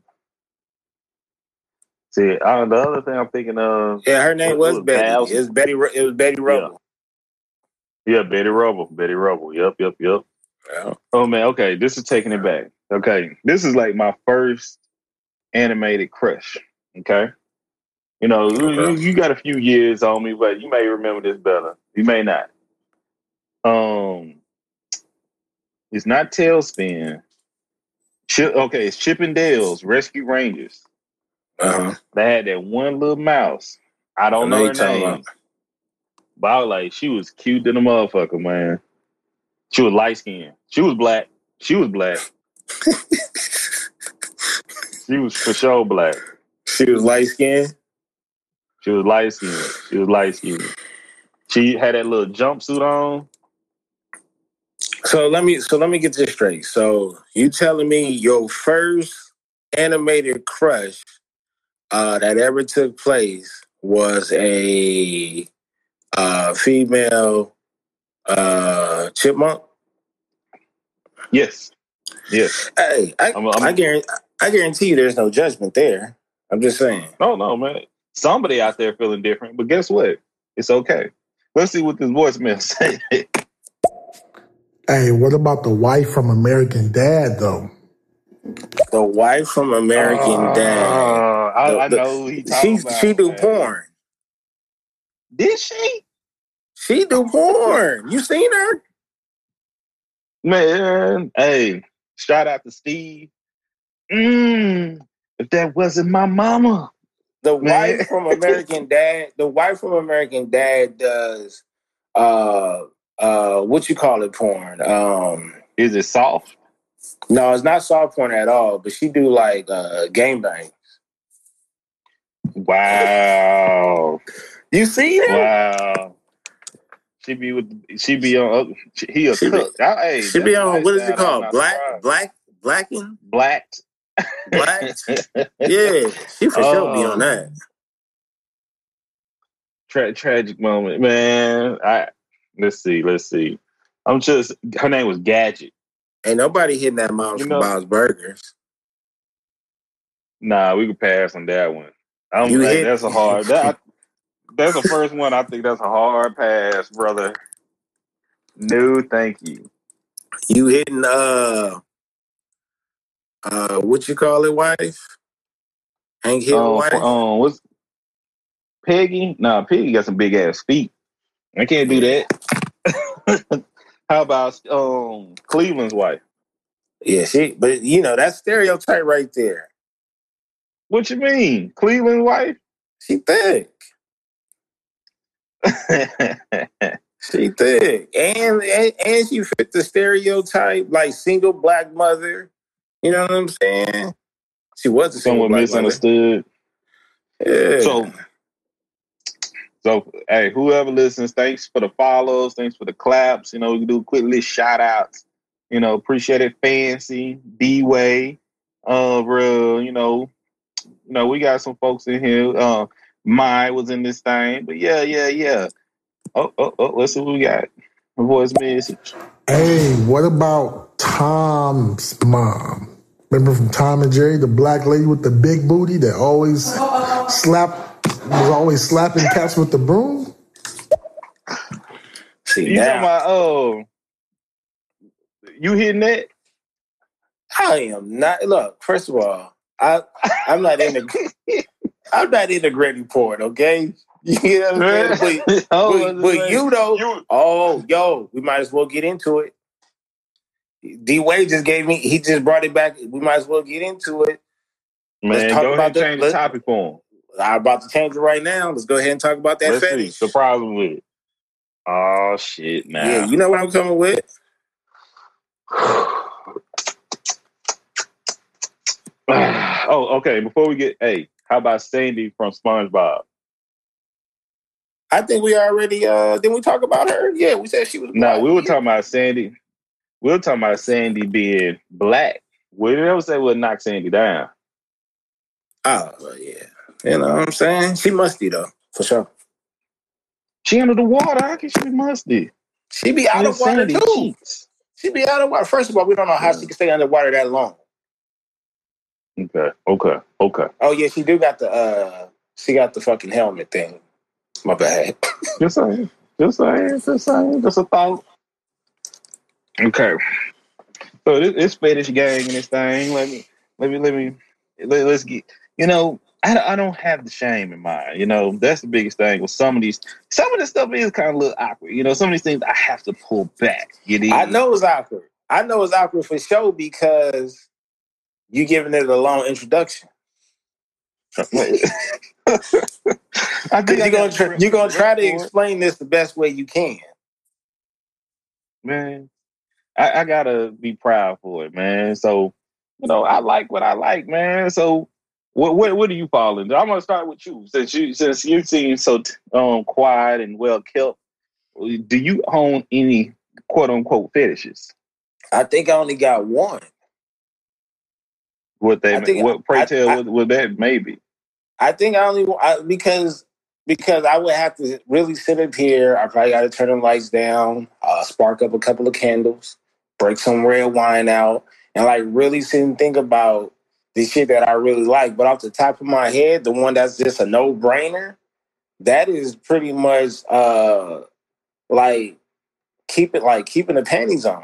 see. Uh, the other thing I'm thinking of, Yeah, her name was was Betty. Val- It was Betty. Ru- It was Betty Rubble. Yeah, Betty Rubble. Betty Rubble. Yep, yep, yep. Yeah. Oh man, okay. This is taking it back. Okay, this is like my first animated crush. Okay, you know, you, Okay. you got a few years on me, but you may remember this better. You may not. Um, it's not TaleSpin. Chip, okay, it's Chip and Dale's Rescue Rangers. Uh-huh. They had that one little mouse. I don't I know know her name, about. But I was like, she was cute than a motherfucker, man. She was light skinned. She was black. She was black. She was for sure black. She was light skinned. She was light skinned. She was light skinned. She had that little jumpsuit on. So let me so let me get this straight. So you telling me your first animated crush uh, that ever took place was a uh, female uh, chipmunk. Yes. Yes. Hey, I, I'm- I'm- I guarantee, I guarantee you, there's no judgment there. I'm just saying. No, no, man. Somebody out there feeling different, but guess what? It's okay. Let's see what this voicemail [laughs] says. Hey, what about the wife from American Dad though? The wife from American Dad. Uh, I, The- I the- know who he She about, she do man. porn. Did she? She do porn. You seen her? Man, hey, shout out to Steve. Mm, if that wasn't my mama. The Man. wife from American Dad. The wife from American Dad does uh uh what you call it porn. Um Is it soft? no, it's not soft porn at all, but she do like uh game bang. Wow. You see that? wow. She be with she be on uh, she- he a She be- cook. I- hey, She be a on what is it called? Black surprised. black blacking? Black. Black? [laughs] Yeah, she for sure be Oh. on that. Tra- tragic moment, man. I let's see, let's see. I'm just her name was Gadget. Ain't nobody hitting that mom You from know- Bob's Burgers. Nah, we could pass on that one. I'm You like, hit- that's a hard. That, that's the first one. I think that's a hard pass, brother. No, thank you. You hitting uh uh what you call it, wife? Hank Hill Um, wife? um, what's Peggy? Nah, Peggy got some big ass feet. I can't do that. [laughs] How about um Cleveland's wife? Yeah, she but you know, that stereotype right there. What you mean, Cleveland's wife? She thick. [laughs] She thick. And, and and she fit the stereotype, like single black mother. You know what I'm saying? She was a single black misunderstood. mother. Yeah. So, so hey, whoever listens, thanks for the follows, thanks for the claps. You know, we can do quick list shout outs. You know, appreciate it, fancy, D Way, uh, real, you know, you know, we got some folks in here. Uh, Mai was in this thing, but yeah, yeah, yeah. Oh, oh, oh, let's see what we got. A voice message. Hey, what about Tom's mom? Remember from Tom and Jerry, the black lady with the big booty that always slap was always slapping cats with the broom? See You now, talking about oh you hitting that? I am not look, first of all, I I'm not in the [laughs] I'm not in the gritty report, okay? [laughs] You know what I'm saying? [laughs] But, but, but you know, you oh, yo, we might as well get into it. D Wade just gave me, he just brought it back. We might as well get into it. man, Let's talk go ahead and the- change the let- topic for him. I'm about to change it right now. Let's go ahead and talk about that Let's see. fetish. Surprise him with it. Oh shit! Now, Yeah, you know what I'm coming with? [sighs] oh, okay. Before we get, hey, how about Sandy from SpongeBob? I think we already uh didn't we talk about her? Yeah, we said she was No, black. we were talking about Sandy. We were talking about Sandy being black. We never say we'll knock Sandy down. Oh yeah. You know what I'm saying? She musty though, for sure. She under the water. How can she be musty? She be out of water too. cheeks. She be out of water. First of all, we don't know how she can stay underwater that long. Okay, okay, okay. Oh yeah, she do got the uh she got the fucking helmet thing. My bad. Just saying. Just saying. Just saying. Just a thought. Okay. So this, this fetish gang and this thing. Let me. Let me. Let me. Let, let's get. You know. I, don't- I don't have the shame in mind. You know. That's the biggest thing with some of these. Some of this stuff is kind of a little awkward. You know. Some of these things I have to pull back. You know. I know it's awkward. I know it's awkward for sure because you giving it a long introduction. I think You're gonna you're gonna try to explain this the best way you can. man. I, I gotta be proud for it, man. So, you know, I like what I like, man. So, what what what do you into? I'm gonna start with you since you since you seem so um quiet and well kept. Do you own any quote unquote fetishes? I think I only got one. What they think- what pray I- tell I- what that maybe? I think I only I, because because I would have to really sit up here. I probably got to turn the lights down, uh, spark up a couple of candles, break some red wine out, and like really sit and think about the shit that I really like. But off the top of my head, the one that's just a no brainer, that is pretty much uh like keep it like keeping the panties on,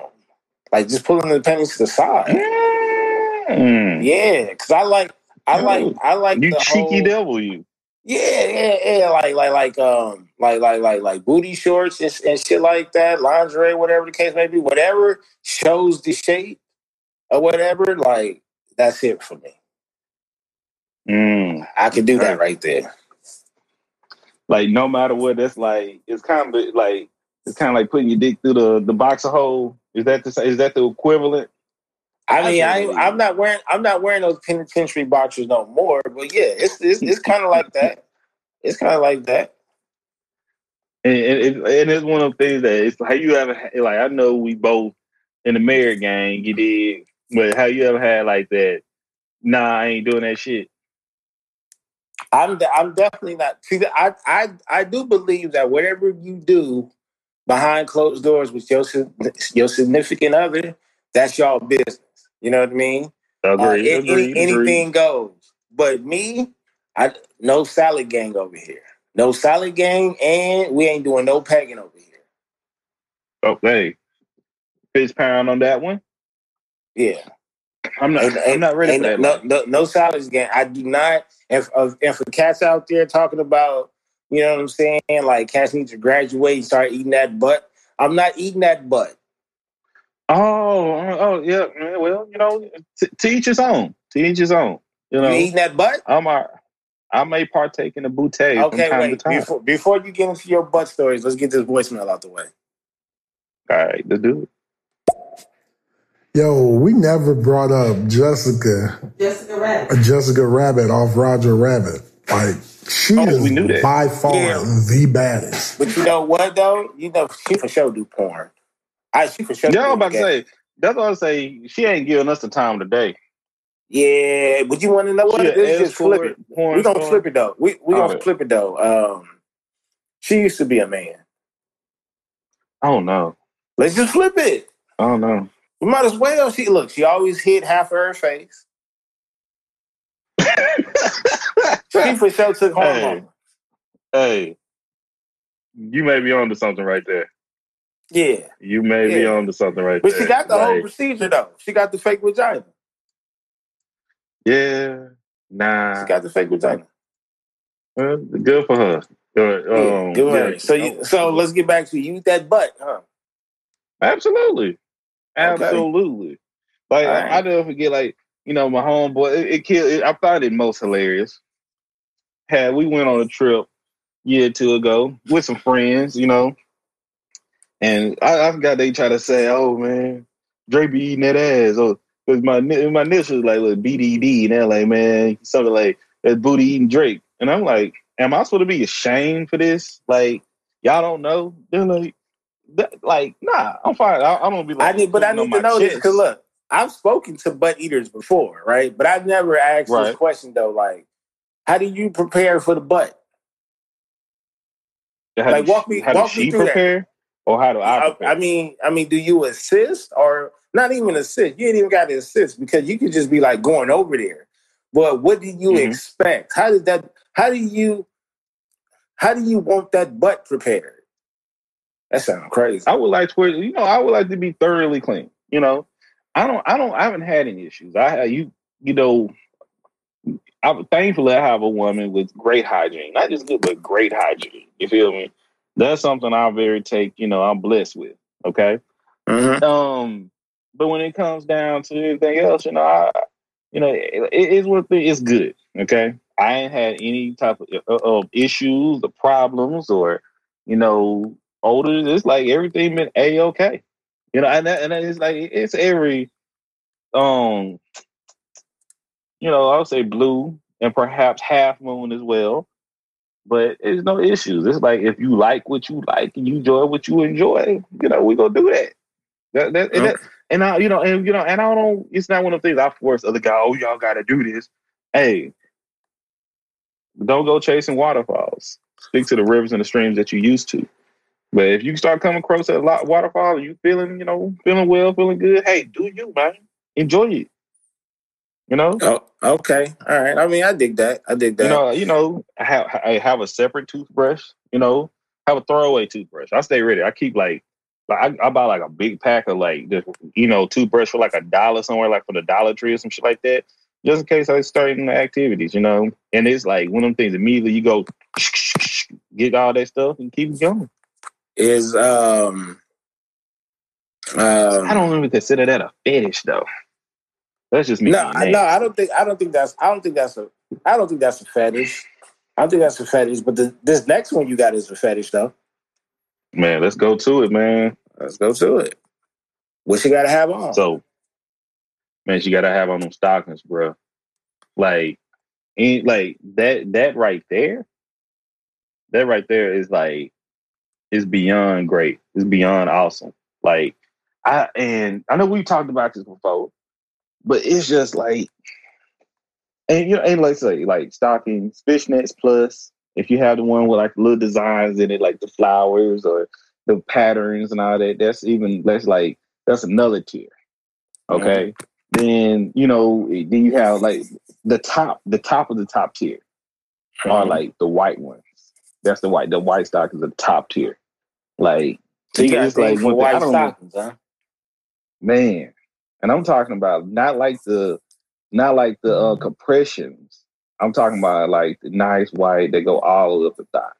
like just pulling the panties to the side. Mm. Yeah, because I like I like I like You the cheeky whole, devil, you. Yeah, yeah, yeah. Like, like, like, um, like, like, like, like booty shorts and, and shit like that, lingerie, whatever the case may be, whatever shows the shape or whatever. Like, that's it for me. Mm. I could do that right there. Like no matter what, that's like it's kind of like it's kind of like putting your dick through the the boxer hole. Is that the is that the equivalent? I mean, I, I am not wearing, I'm not wearing those penitentiary boxers no more. But yeah, it's it's, it's kind of like that. It's kind of like that. And, and, it, and it's one of the things that it's how you ever had- like I know we both in the married gang, you did, but how you ever had like that? Nah, I ain't doing that shit. I'm de- I'm definitely not. See, I I I do believe that whatever you do behind closed doors with your your significant other, that's y'all business. You know what I mean? Uh, Agree, agree, any- anything goes. But me, I no salad gang over here. No salad gang, and we ain't doing no pegging over here. Okay. hey, fist pound on that one. Yeah, I'm not. Ain't- I'm not ready for that. no, no, no salads gang. I do not. And for, and for cats out there talking about, you know what I'm saying, like cats need to graduate and start eating that butt. I'm not eating that butt. Oh, oh, yeah. Well, you know, to, to each his own. To each his own. You know, You eating that butt? I'm a, I may partake in a bouteille Okay, from time wait. to time. Before before you get into your butt stories, let's get this voicemail out the way. All right, let's do it. Yo, we never brought up Jessica, Jessica Rabbit. uh, Jessica Rabbit off Roger Rabbit. Like she Oh, is we knew that. by far Yeah. the baddest. But you know what though? You know she for sure do porn. I she for sure. Yeah, I was about to say. That's what I say. She ain't giving us the time today. Yeah, but you want to know what? She Let's just flip it. porn We gonna star. flip it though. We we gonna Alright. flip it though. Um, she used to be a man. I don't know. Let's just flip it. I don't know. We might as well. She look. She always hid half of her face. [laughs] She for sure took Hey. hormones. hey, you may be on to something right there. Yeah, You may be Yeah. on to something right but there. she got the whole procedure though. She got the fake vagina. Yeah, nah. She got the fake vagina. Uh, good for her. Yeah, um, good yeah. So you, so let's get back to you. Eat that butt, huh? Absolutely. Absolutely. Like All right. I never forget, like, you know, my homeboy, it, it killed it, I found it most hilarious. Had we went on a trip year or two ago with some friends, you know, and I, I forgot they try to say, Oh man, Dre be eating that ass. Oh, because my my initials like look BDD and they're like, man, something like that's booty eating Drake. And I'm like, Am I supposed to be ashamed for this? Like, y'all don't know? They're like, that, like, nah, I'm fine. I, I'm gonna be like, I need, but I need to know this because look, I've spoken to butt eaters before, right? But I've never asked Right. this question though. Like, how do you prepare for the butt? How Like, do walk me- how walk me through that. Or how do I? I, I mean, I mean, do you assist or not even assist? You ain't even got to assist because you could just be like going over there. But what do you Mhm. expect? How did that? How do you? How do you want that butt prepared? That sounds crazy. I would like to, you know, I would like to be thoroughly clean. You know, I don't, I don't, I haven't had any issues. I have you, you know, I'm thankfully I have a woman with great hygiene, not just good, but great hygiene. You feel me? That's something I very take. You know, I'm blessed with. Okay. Mhm. Um, but when it comes down to anything else, you know, I, you know, it, it is what it's good. Okay, I ain't had any type of, uh, of issues or problems or, you know, older. It's like everything been a okay. You know, and that, and that is like it's every, um, you know, I would say blue and perhaps half moon as well. But it's no issues. It's like if you like what you like and you enjoy what you enjoy, you know, we're gonna do that. That, that, and, that And I, you know, and you know, and I don't. It's not one of the things I force other guys. Oh, y'all got to do this. Hey, don't go chasing waterfalls. Stick to the rivers and the streams that you used to. But if you start coming across a lot waterfall, and you feeling, you know, feeling well, feeling good. Hey, do you, man? Enjoy it. You know. Oh, okay, all right. I mean, I dig that. I dig that. You know, you know, have I have a separate toothbrush. You know, have a throwaway toothbrush. I stay ready. I keep like, like I, I buy like a big pack of like, the, you know, toothbrush for like a dollar somewhere, like for the Dollar Tree or some shit like that, just in case I start in the activities. You know, and it's like one of them things. Immediately, you go [laughs] get all that stuff and keep it going. Is um, um I don't even consider that a fetish though. That's just me. No, I- no, I don't think I don't think that's I don't think that's a I don't think that's a fetish. I don't think that's a fetish. But the, this next one you got is a fetish though. Man, let's go to it, man. Let's go to it. What she gotta have on? So, man, she gotta have on them stockings, bro. Like, ain't like that. That right there. That right there is like, is beyond great. It's beyond awesome. Like, I and I know we've talked about this before, but it's just like, and you know, and like say, like stockings, fishnets plus. If you have the one with like little designs in it, like the flowers or the patterns and all that, that's even less like that's another tier. Okay. Then you know, then you have like the top, the top of the top tier are Mhm. like the white ones. That's the white. The white stock is the top tier. Like so you got like things for one thing- I white stockings, huh? man, and I'm talking about not like the, not like the uh, compressions. I'm talking about like the nice white that go all the way up the thigh,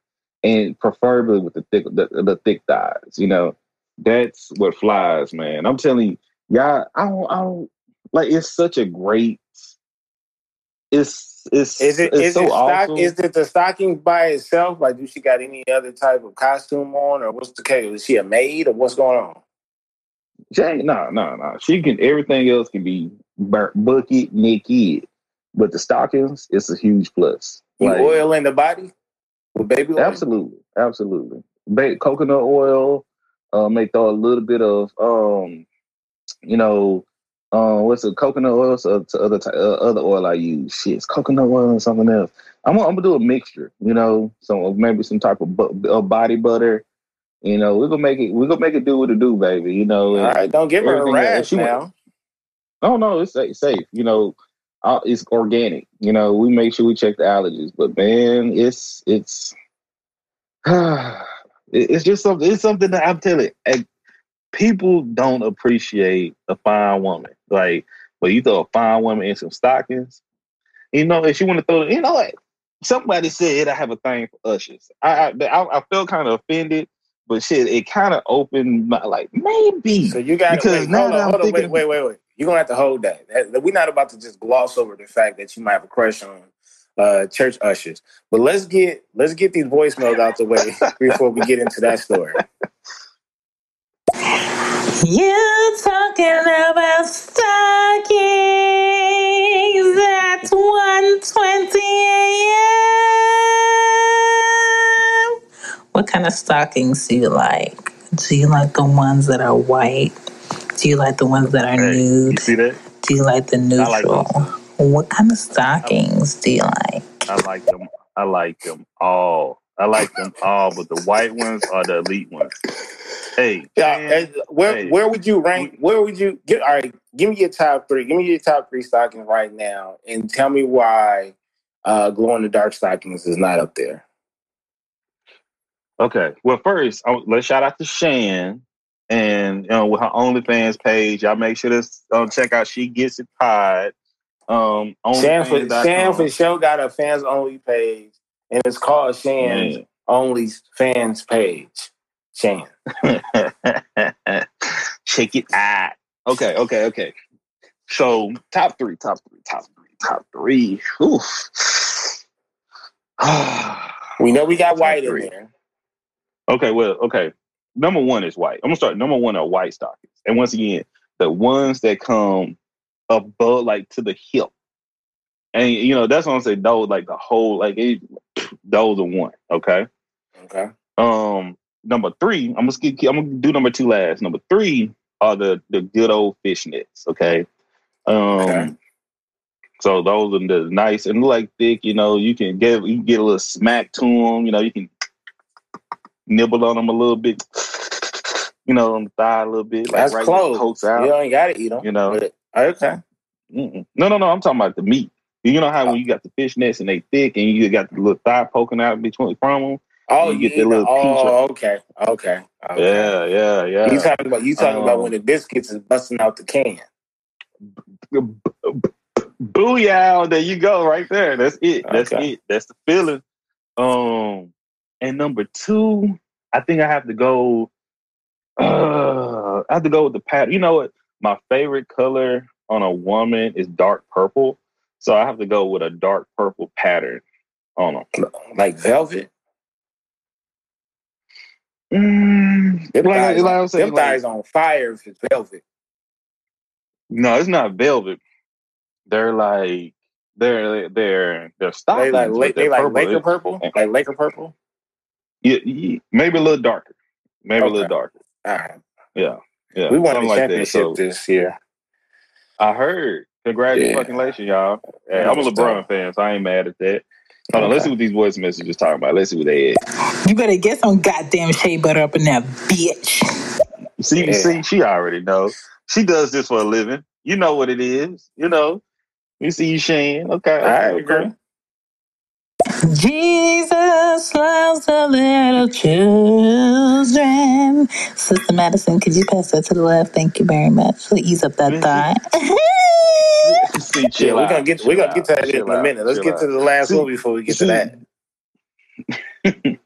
and preferably with the thick, the, the thick thighs. You know, that's what flies, man. I'm telling you, y'all. I don't, I don't like. It's such a great. It's it's Is it it's is so it stock awesome. is it the stocking by itself? Like do she got any other type of costume on or what's the case? Is she a maid or what's going on? She ain't no, no, no. She can everything else can be bucket naked, but the stockings it's a huge plus. You Like, oil in the body with baby oil? absolutely, absolutely. Ba- coconut oil. Uh, may throw a little bit of um, you know, uh, what's it? Coconut oil. So to other ty- uh, other oil I use. Shit, it's coconut oil and something else. I'm gonna, I'm gonna do a mixture. You know, so maybe some type of bu- uh, body butter. You know, we're gonna make it. We're gonna make it do what it do, baby. You know, All right, don't give her a rash She now. Oh no, it's sa- safe. You know, uh, it's organic. You know, we make sure we check the allergies. But man, it's it's [sighs] it's just something. It's something that I'm telling. eh, People don't appreciate a fine woman. Like, but you throw a fine woman in some stockings. You know, if you want to throw, you know what? Somebody said I have a thing for ushers. I I, I, I felt kind of offended, but shit, it kind of opened my like maybe. So you got to Because wait. now Hold that on, I'm hold on. Wait, wait, wait, wait. You're gonna have to hold that. That- We're not about to just gloss over the fact that you might have a crush on uh, church ushers. But let's get let's get these voicemails out the way [laughs] before we get into that story. You talking about stockings at 120 a.m. What kind of stockings do you like? Do you like the ones that are white? Do you like the ones that are Hey, you nude? see that? Do you like the I like neutral? those. what kind of stockings do you like? I like them. I like them all. I like them all, but the white ones are the elite ones. Hey, Yeah, man, where Hey. where would you rank? Where would you get? All right, give me your top three. Give me your top three stockings right now, and tell me why uh, glow in the dark stockings is not up there. Okay. Well, first, I, let's shout out to Shan and you know with her OnlyFans page. Y'all make sure to uh, check out She Gets It Pod. Um, Shan for, OnlyFans.com. Shan for sure got a fans only page, and it's called Shan's Man. only fans page. Shan. [laughs] Check it out. Okay, okay, okay. So top three, top three, top three, top three. Oof. [sighs] We know we got Top white in there. Okay, well, okay. Number one is white. I'm gonna start. Number one are white stockings, and once again, the ones that come above, like to the hip, and you know that's what I'm saying. Those, like the whole, like it, [clears throat] those are one. Okay. Okay. Um, number three, I'm gonna skip. I'm gonna do number two last. Number three are the the good old fishnets. Okay. Um. Okay. So those are the nice and like thick. You know, you can get you can get a little smack to them. You know, you can nibble on them a little bit. You know, on the thigh a little bit. That's right close. Pokes You ain't gotta eat them. You know. okay. Mm-mm. No, no, no. I'm talking about the meat. You know how when you got the fishnets and they thick and you got the little thigh poking out between from them. Oh, You you get the eat little Oh, okay. Okay. okay. Yeah, yeah, yeah. You talking about you talking about Um, when the biscuits is busting out the can. Booyah! There you go, right there. That's it. That's Okay. it. That's the feeling. Um, and number two, I think I have to go. Uh, [sighs] I have to go with the pattern. You know what? My favorite color on a woman is dark purple, so I have to go with a dark purple pattern on them. Like velvet. Mm, Them like, thighs, like I'm on, saying, them like- thighs on fire if it's velvet. no, it's not velvet. They're like they're they're they're They like they like purple. Laker purple. Like Laker purple. Yeah, yeah, maybe a little darker. Maybe a little darker. All right. Yeah. Yeah. we won something the like that. championship So this year. I heard. Congratulations, y'all. Hey, I'm a LeBron dope. fan, so I ain't mad at that. Hold on, let's see what these voice messages talking about. Let's see what they is. You better get some goddamn shea butter up in that bitch. See, Yeah. see, she already knows. She does this for a living. You know what it is. You know. You see you, Shane. Okay. I okay, agree. okay. Jesus loves the little children. Sister Madison, could you pass that to the left? Thank you very much. So ease up that thigh. See, [laughs] chill Yeah, we're gonna get we're gonna get to that chill in a minute. Let's chill get out. to the last See- one before we get to that. [laughs]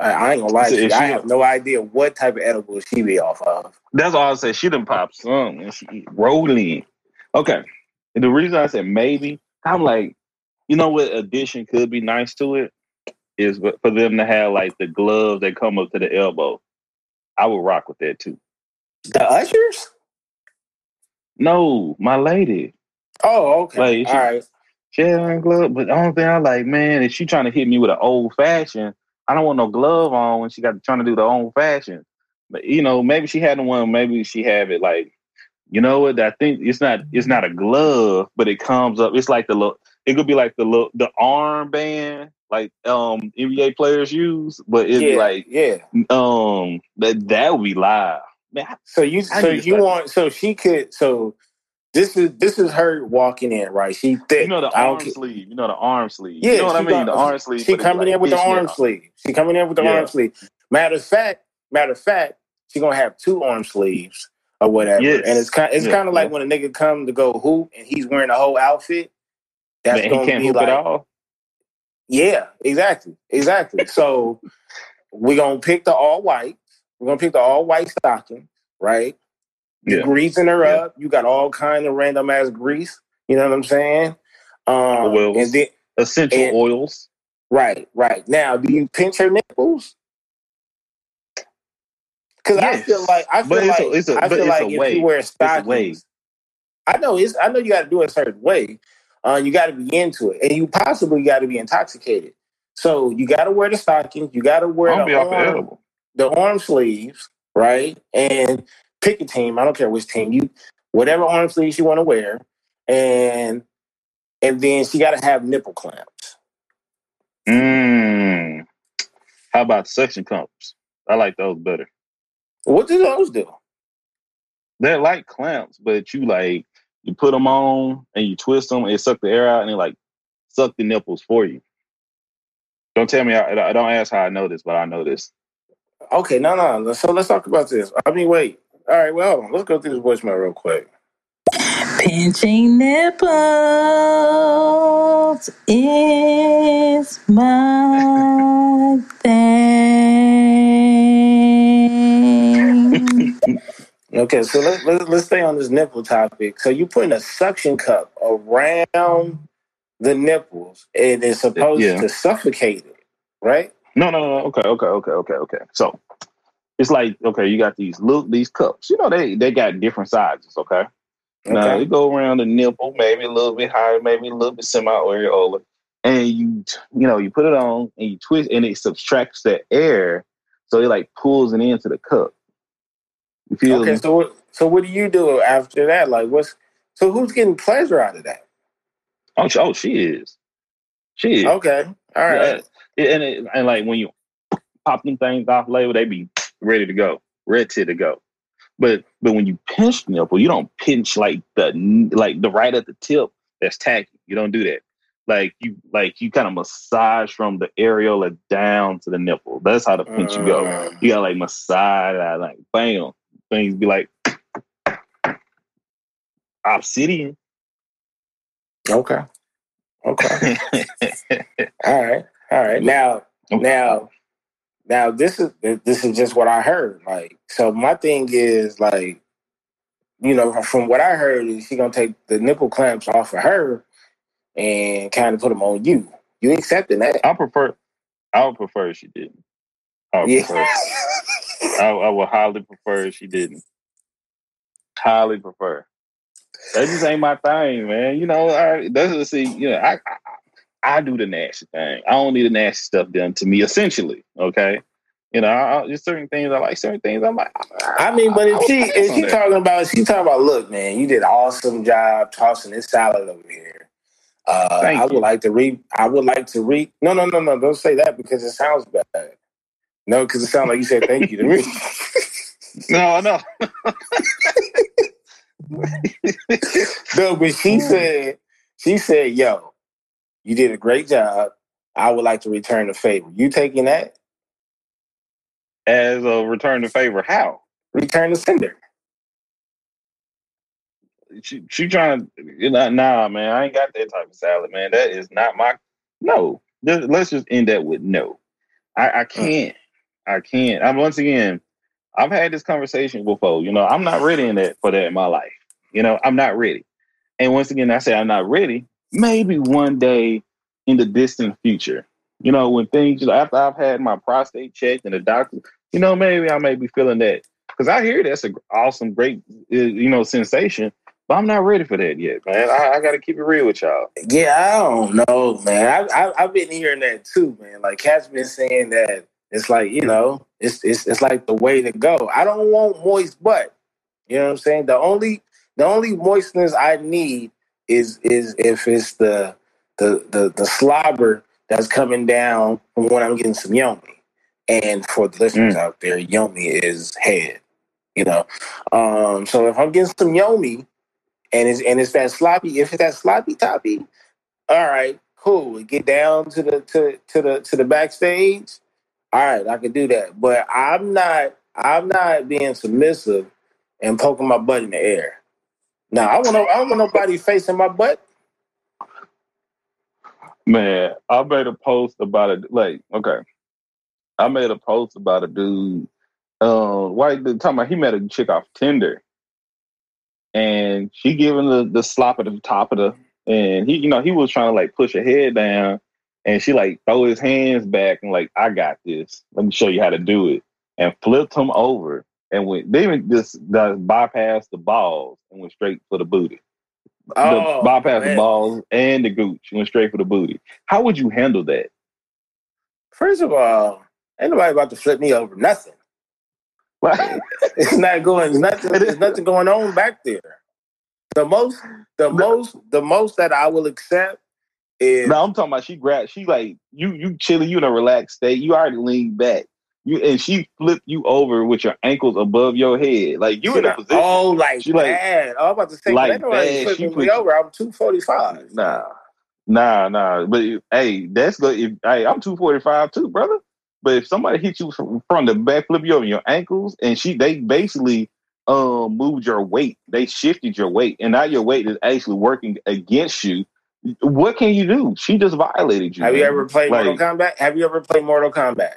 I, I ain't gonna lie So to you. I have no idea what type of edible she be off of. That's all I say. She done pop some and she eat rolling. Okay. And the reason I said maybe, I'm like, you know what addition could be nice to it is for them to have like the gloves that come up to the elbow. I would rock with that too. The ushers? No, my lady. Oh, okay. Like, she- All right. She had on glove, but the only thing I like, man, is she trying to hit me with an old fashioned. I don't want no glove on when she got trying to do the old fashioned. But you know, maybe she had the one. Maybe she have it like, you know what? I think it's not. It's not a glove, but it comes up. It's like the look. It could be like the look, the arm band, like um NBA players use, but it'd yeah, like yeah. um that that would be live. Man, I- So you I so you want so she could so this is this is her walking in, right? She thick. you know the arm sleeve. You know the arm sleeve. Yeah, you know what I mean. got- The arm sleeve. She coming like in with the arm sleeve. She coming in with the Yeah. arm sleeve. Matter of fact, matter of fact, she gonna have two arm sleeves or whatever. Yes. And it's kind it's Yeah, kind of like yeah. when a nigga come to go hoop and he's wearing a whole outfit. That's Man, gonna can't be hoop like at all. yeah, exactly, exactly. so we're gonna pick the all white. We're gonna pick the all white stocking, right? Yeah. greasing her Yeah. up. You got all kind of random ass grease. You know what I'm saying? Um, Oils. and then Essential and- oils. right, right. Now, do you pinch her nipples? Because I feel like I feel But it's a- like it's a- I feel like if way. you wear way. stockings, I know it's I know you got to do it a certain way. Uh, you got to be into it, and you possibly got to be intoxicated. So you got to wear the stockings. You got to wear the gonna be off the arm- the arm sleeves, right? And pick a team. I don't care which team you, whatever arm sleeves you want to wear, and and then she got to have nipple clamps. Mm. How about suction cups? I like those better. What do those do? They're like clamps, but you like you put them on and you twist them and it suck the air out and it like suck the nipples for you. Don't tell me. I, I don't ask how I know this, but I know this. Okay, no, no. So let's talk about this. I mean, wait. All right, well, let's go through this voicemail real quick. Pinching nipples is my [laughs] thing. Okay, so let, let, let's stay on this nipple topic. So you're putting a suction cup around the nipples, and it's supposed Yeah. to suffocate it, right? No, no, no. Okay, okay, okay, okay, okay. So it's like okay, you got these look these cups. You know they they got different sizes. Okay. Now Okay. it go around the nipple, maybe a little bit higher, maybe a little bit semi-areolar, and you you know you put it on and you twist, and it subtracts the air so it like pulls it into the cup. Okay, me? so what, so what do you do after that? Like, what's so who's getting pleasure out of that? Oh, she- oh, she is. She is. Okay, all right. Yeah, and it, and like when you pop them things off label, they be ready to go, ready to go. But but when you pinch the nipple, you don't pinch like the like the right at the tip. That's tacky. You don't do that. Like you like you kind of massage from the areola down to the nipple. That's how the pinch you go. Mm. You gotta like massage that, like bam. Things be like obsidian. Okay, okay. [laughs] All right, all right. Now, now, now, this is this is just what I heard. Like, so my thing is like, you know, from what I heard, is she gonna take the nipple clamps off of her and kind of put them on you. You accepting that? I prefer. I would prefer she didn't. I would Yeah. prefer. I, I would highly prefer if she didn't. Highly prefer. That just ain't my thing, man. You know, I that's see. You know, I, I I do the nasty thing. I don't need the nasty stuff done to me. Essentially, okay. You know, I, I, there's certain things I like. Certain things I'm like. I mean, but if she if she that. talking about she talking about, look, man, you did an awesome job tossing this salad over here. Uh, I would you. like to re. I would like to re. No, no, no, no. Don't say that because it sounds bad. No, because it sounds like you said thank you to me. [laughs] No, no. [laughs] no, but she said she said, "Yo, you did a great job. I would like to return the favor. You taking that? As a return to favor, how? Return the sender. she she trying to you know nah man I ain't got that type of salad man that is not my no let's just end that with no I I mm. can't I can't I'm once again I've had this conversation before you know I'm not ready in that for that in my life you know I'm not ready and once again I say I'm not ready maybe one day in the distant future you know when things you know, after I've had my prostate checked and the doctor you know maybe I may be feeling that because I hear that's an awesome great uh, you know sensation but I'm not ready for that yet, man. I, I got to keep it real with y'all. Yeah, I don't know, man. I, I I've been hearing that too, man. Like Cat's been saying that it's like you know, it's it's it's like the way to go. I don't want moist butt. You know what I'm saying? The only the only moistness I need is is if it's the the the the slobber that's coming down from when I'm getting some yomi. And for the listeners Mm. out there, yomi is head. You know, um, so if I'm getting some yomi, and it's and it's that sloppy, if it's that sloppy toppy, all right, cool. Get down to the to to the to the backstage. All right, I can do that. But I'm not I'm not being submissive and poking my butt in the air. Now I want no, I don't want nobody facing my butt. Man, I made a post about it. Like, okay, I made a post about a dude, um, white dude talking about he met a chick off Tinder, and she giving the the slop at the top of the, and he, you know, he was trying to like push her head down, and she like throw his hands back and like, I got this. Let me show you how to do it, and flipped him over and went. They even just bypassed the balls and went straight for the booty. Oh, the bypass the balls and the gooch went straight for the booty. How would you handle that? First of all, ain't nobody about to flip me over. Nothing. [laughs] It's not going. Nothing. There's nothing going on back there. The most, the most, the most that I will accept is no, I'm talking about she grabbed. She like you, you chilling, you in a relaxed state. You already leaned back. You and she flipped you over with your ankles above your head, like you in a position. Oh, like She like- that. Oh, I'm about to say, like like that. She flipping put me over. I'm 245. Nah, nah, nah. But hey, that's good. If hey, I'm 245 too, brother. But if somebody hit you from, from the back, flip you over your ankles, and she they basically um moved your weight, they shifted your weight, and now your weight is actually working against you. What can you do? She just violated you. Have you ever played Like, Mortal Kombat? Have you ever played Mortal Kombat?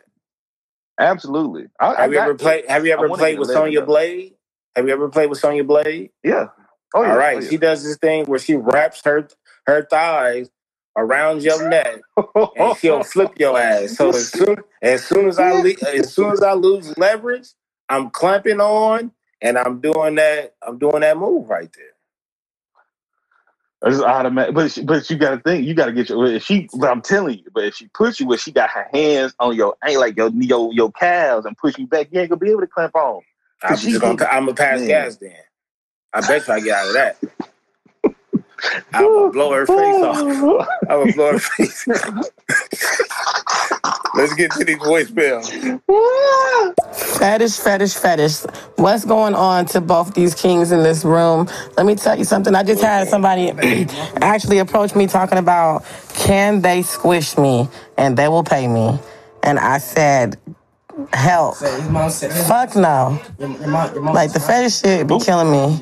Absolutely. I, I Have you got ever played? Have you ever played with 11 Sonya though. Blade? Have you ever played with Sonya Blade? Yeah. Oh yeah. All right, Oh, yeah. she does this thing where she wraps her her thighs around your neck and she'll flip your ass. So as [laughs] soon as soon as I le- as soon as I lose leverage, I'm clamping on and I'm doing that. I'm doing that move right there. It's automatic, but she, but you got to think. You got to get your. If she, but I'm telling you, but if she push you, where she got her hands on your, ain't like your your your calves and push you back, you ain't gonna be able to clamp on. I'm just gonna. I'm gonna pass Man. gas then. I bet you I get out of that. I'm gonna blow her face off. [laughs] I'm gonna blow her face. [laughs] Let's get to these voicemails. Fetish, fetish, fetish. What's going on to both these kings in this room? Let me tell you something. I just had somebody [clears throat] actually approach me talking about can they squish me and they will pay me. And I said, help. Fuck no. Like the fetish shit be killing me.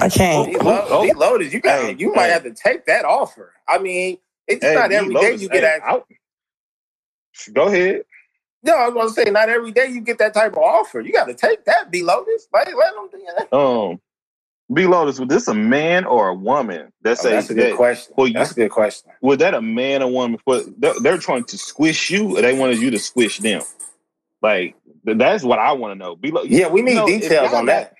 I can't. lo- he loaded. You got. Hey, you might have to take that offer. I mean, it's Hey, not every day you get hey, that. out. Go ahead. No, I was gonna say not every day you get that type of offer. You got to take that, B Lotus. Like, let them do that. Um, B Lotus, was this a man or a woman that Oh, say that's a good that? question. well, you- that's a good question. Was that a man or woman? For they're, they're trying to squish you, or they wanted you to squish them? Like that's what I want to know. B Lo- Yeah, we need you know, details on that.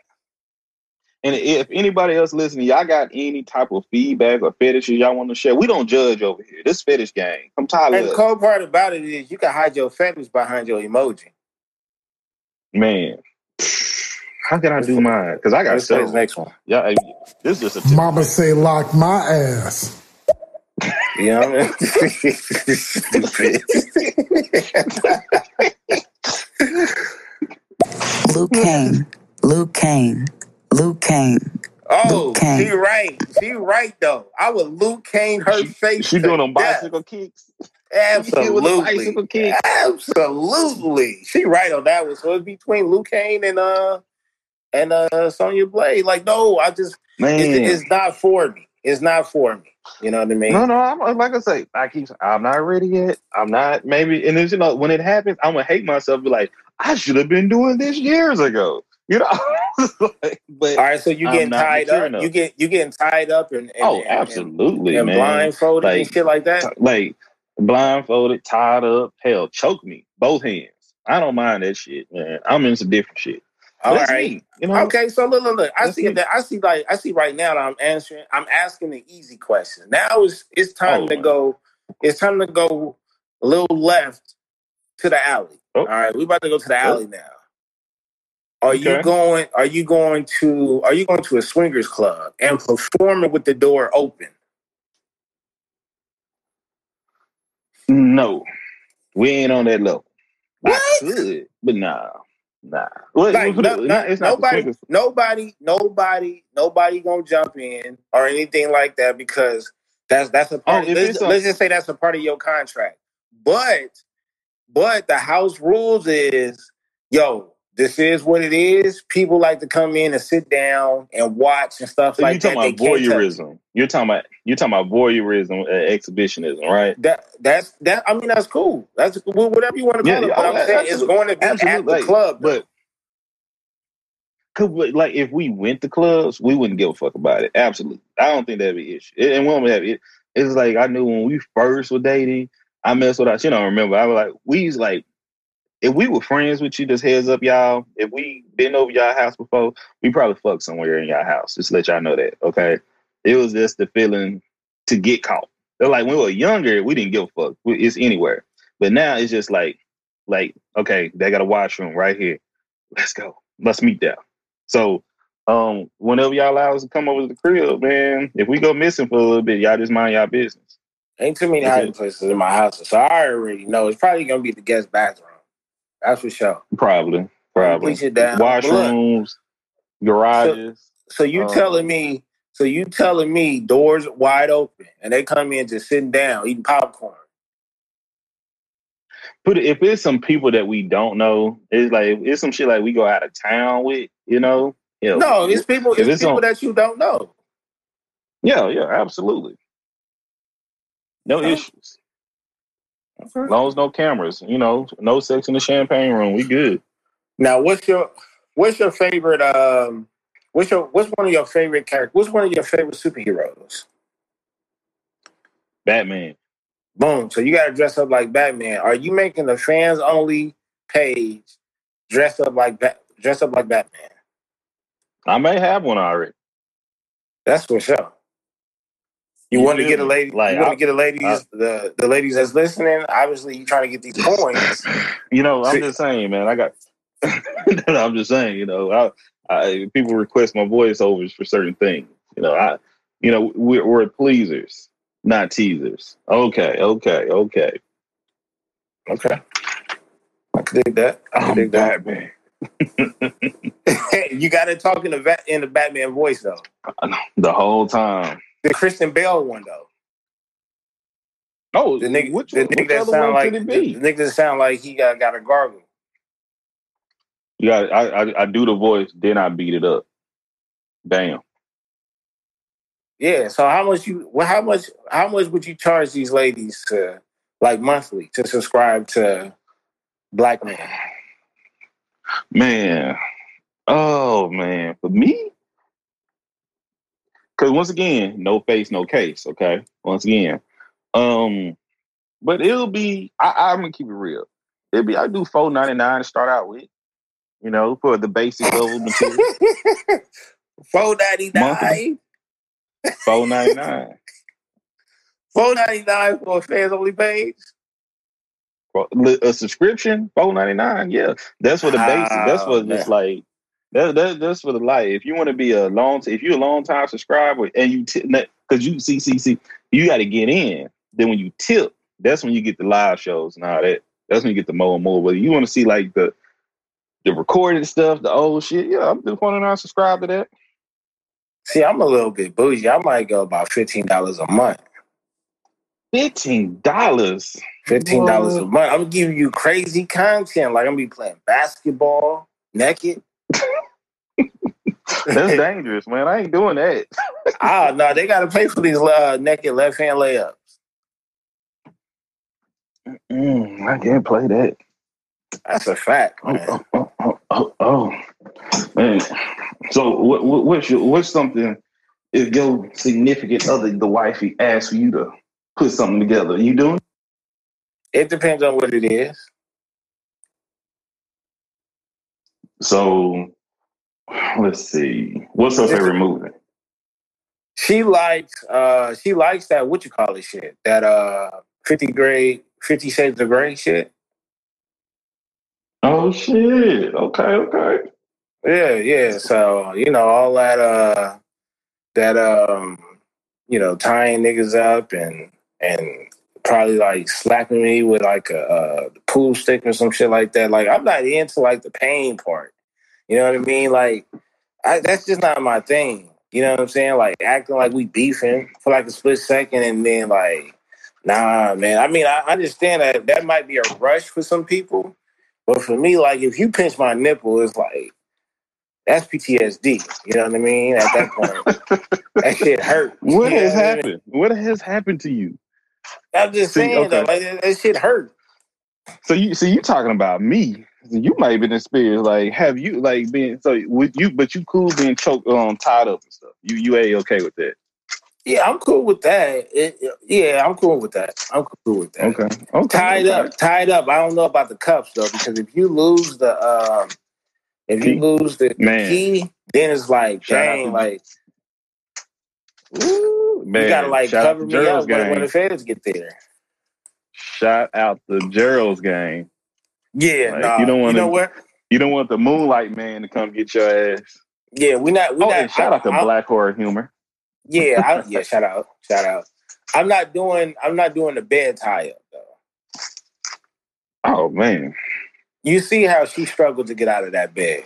And if anybody else listening, y'all got any type of feedback or fetishes y'all want to share, we don't judge over here. This fetish game. I'm Come And Tyler, the cool part about it is you can hide your fetish behind your emoji. man. How can I do mine? Because I got Let's play this several. next one. Yeah, hey, this is just a tip. Mama say lock my ass. You know what I mean? [laughs] Liu Kang. Liu Kang. Liu Kang. oh, Liu Kang. she right. She right though. I would Liu Kang her She, face. she doing them death. bicycle kicks. Absolutely. With the bicycle kick. Absolutely. She right on that one. So it's between Liu Kang and uh and uh Sonya Blade. Like, no, I just Man, it's, it's not for me. It's not for me. You know what I mean? No, no, I'm like I say, I keep I'm not ready yet. I'm not maybe and then you know, when it happens, I'm gonna hate myself, be like, I should have been doing this years ago. You know? [laughs] Like, but All right, so you getting tied up. enough. You get you getting tied up and, and oh, and- absolutely, and, man. blindfolded and shit like that. Like blindfolded, tied up, hell, choke me, both hands. I don't mind that shit, man. I'm into different shit. All That's right. me, you know. Okay, so look, look, look. I That's see me. that. I see like I see right now that I'm answering. I'm asking the easy question. Now it's it's time Oh, to man. go. It's time to go a little left to the alley. Oh. All right, we about to go to the oh. alley now. Are you going? Are you going to? Are you going to a swingers club and performing with the door open? No, we ain't on that level. I What? could, but nah, nah. Well, Like it's no, no, it's not nobody, nobody, nobody, nobody gonna jump in or anything like that because that's that's a part. Oh, if let's, a- let's just say that's a part of your contract. But but the house rules is yo. This is what it is. People like to come in and sit down and watch and stuff So like you talking that. about They can't voyeurism? You're talking about you're talking about voyeurism, uh, exhibitionism, right? That that's that. I mean, that's cool. That's whatever you want to call Yeah, it. But oh, I'm saying it's going to be at the like, club. But could like if we went to clubs, we wouldn't give a fuck about it. Absolutely, I don't think that'd be an issue. And we don't have it. It's like I knew when we first were dating, I messed with us. You know, remember I was like, we used like if we were friends with you, just heads up, y'all. If we been over y'all house before, we probably fucked somewhere in y'all house. Just to let y'all know that, okay? It was just the feeling to get caught. They're like when we were younger, we didn't give a fuck. It's anywhere. But now it's just like, like okay, they got a washroom right here. Let's go. Let's meet there. So, um, whenever y'all allow us to come over to the crib, man, if we go missing for a little bit, y'all just mind y'all business. Ain't too many hiding places in my house, so I already know it's probably gonna be the guest bathroom. That's for sure. Probably, probably. Push it down. Washrooms, garages. So you Um, telling me? So you telling me doors wide open and they come in just sitting down eating popcorn? put it, if it's some people that we don't know, it's like it's some shit like we go out of town with, you know. No, it's people. It's, it's people on- that you don't know. yeah, yeah, absolutely. No Okay. issues. As long as no cameras, you know, no sex in the champagne room, we good. Now, what's your what's your favorite? Um, what's your what's one of your favorite characters? What's one of your favorite superheroes? Batman. Boom. So you got to dress up like Batman. Are you making the fans only page dress up like Bat dress up like Batman? I may have one already. That's for sure. You, You want to get a lady? Like, you want to get a ladies? the the ladies that's listening. Obviously, you trying to get these points. [laughs] You know, I'm just saying, man. I got. [laughs] I'm just saying, you know, I, I people request my voiceovers for certain things. You know, I, you know, we're, we're pleasers, not teasers. Okay, okay, okay. okay, I could dig that. I could I'm dig that. man. [laughs] you got to talk in the in the Batman voice though. The whole time. The Christian Bale one though. Oh, The nigga, which, the nigga that sound like the, the nigga that sound like he got got a gargle. Yeah, I, I I do the voice, then I beat it up. Damn. Yeah. So how much you? Well, how much? How much would you charge these ladies to like monthly to subscribe to Black Man? Man. Oh man. For me? Cause once again, no face, no case. Okay. Once again. Um, but it'll be I, I'm gonna keep it real. It'll be I do four ninety nine to start out with. You know, for the basic level material. [laughs] Four ninety nine. Four ninety nine. Four ninety nine for a fans only page. A subscription, four ninety nine. Yeah, that's for the basic. That's for just man. like that, that. That's for the life. If you want to be a long, if you're a long time subscriber and you tip, because you see, see, see, you got to get in. Then when you tip, that's when you get the live shows and all that. That's when you get the more and more. But you want to see like the the recorded stuff, the old shit. Yeah, I'm just wanting to subscribe to that. See, I'm a little bit bougie. I might go about fifteen dollars a month. Fifteen dollars. Fifteen dollars a month. I'm giving you crazy content. Like I'm gonna be playing basketball naked. That's [laughs] dangerous, man. I ain't doing that. Ah, no, they gotta pay for these uh, naked left hand layups. Mm, I can't play that. That's a fact, man. Oh, oh, oh, oh, oh. man. So what, what what's your what's something if your significant other, the wifey, asks for you to put something together? You doing? It depends on what it is. So [sighs] let's see. What's her favorite movie? She likes uh she likes that what you call it shit. That uh fifty grade fifty shades of gray shit. Oh shit. Okay, okay. Yeah, yeah. So, you know, all that uh that um you know, tying niggas up and and probably like slapping me with like a, uh pool stick or some shit like that. Like I'm not into like the pain part. You know what I mean? Like I, that's just not my thing. You know what I'm saying? Like acting like we beefing for like a split second and then like, nah, man. I mean, I understand that that might be a rush for some people, but for me, like if you pinch my nipple, it's like that's PTSD. You know what I mean? At that point, [laughs] that shit hurt. What has I mean? happened? What has happened to you? I'm just See, saying though, okay. like that, that shit hurt. So you so you talking about me? You might have been experienced. Like, have you like been so with you? But you cool being choked on, tied up and stuff. You you a okay with that? Yeah, I'm cool with that. It, yeah, I'm cool with that. I'm cool with that. Okay, okay. tied okay. up, tied up. I don't know about the cups though, because if you lose the um, if you Key. lose the Man. key, then it's like, Shout dang, like, ooh, you gotta like shout cover me up when, when the feds get there. Shout out the Gerald's gang. Yeah, Like, nah, you don't wanna- know what? You don't want the Moonlight Man to come get your ass. Yeah, we not. We Oh, not. and shout I- out to I- Black Horror Humor. Yeah, I, yeah. [laughs] Shout out, shout out. I'm not doing. I'm not doing the bed tie up though. Oh man, You see how she struggled to get out of that bed.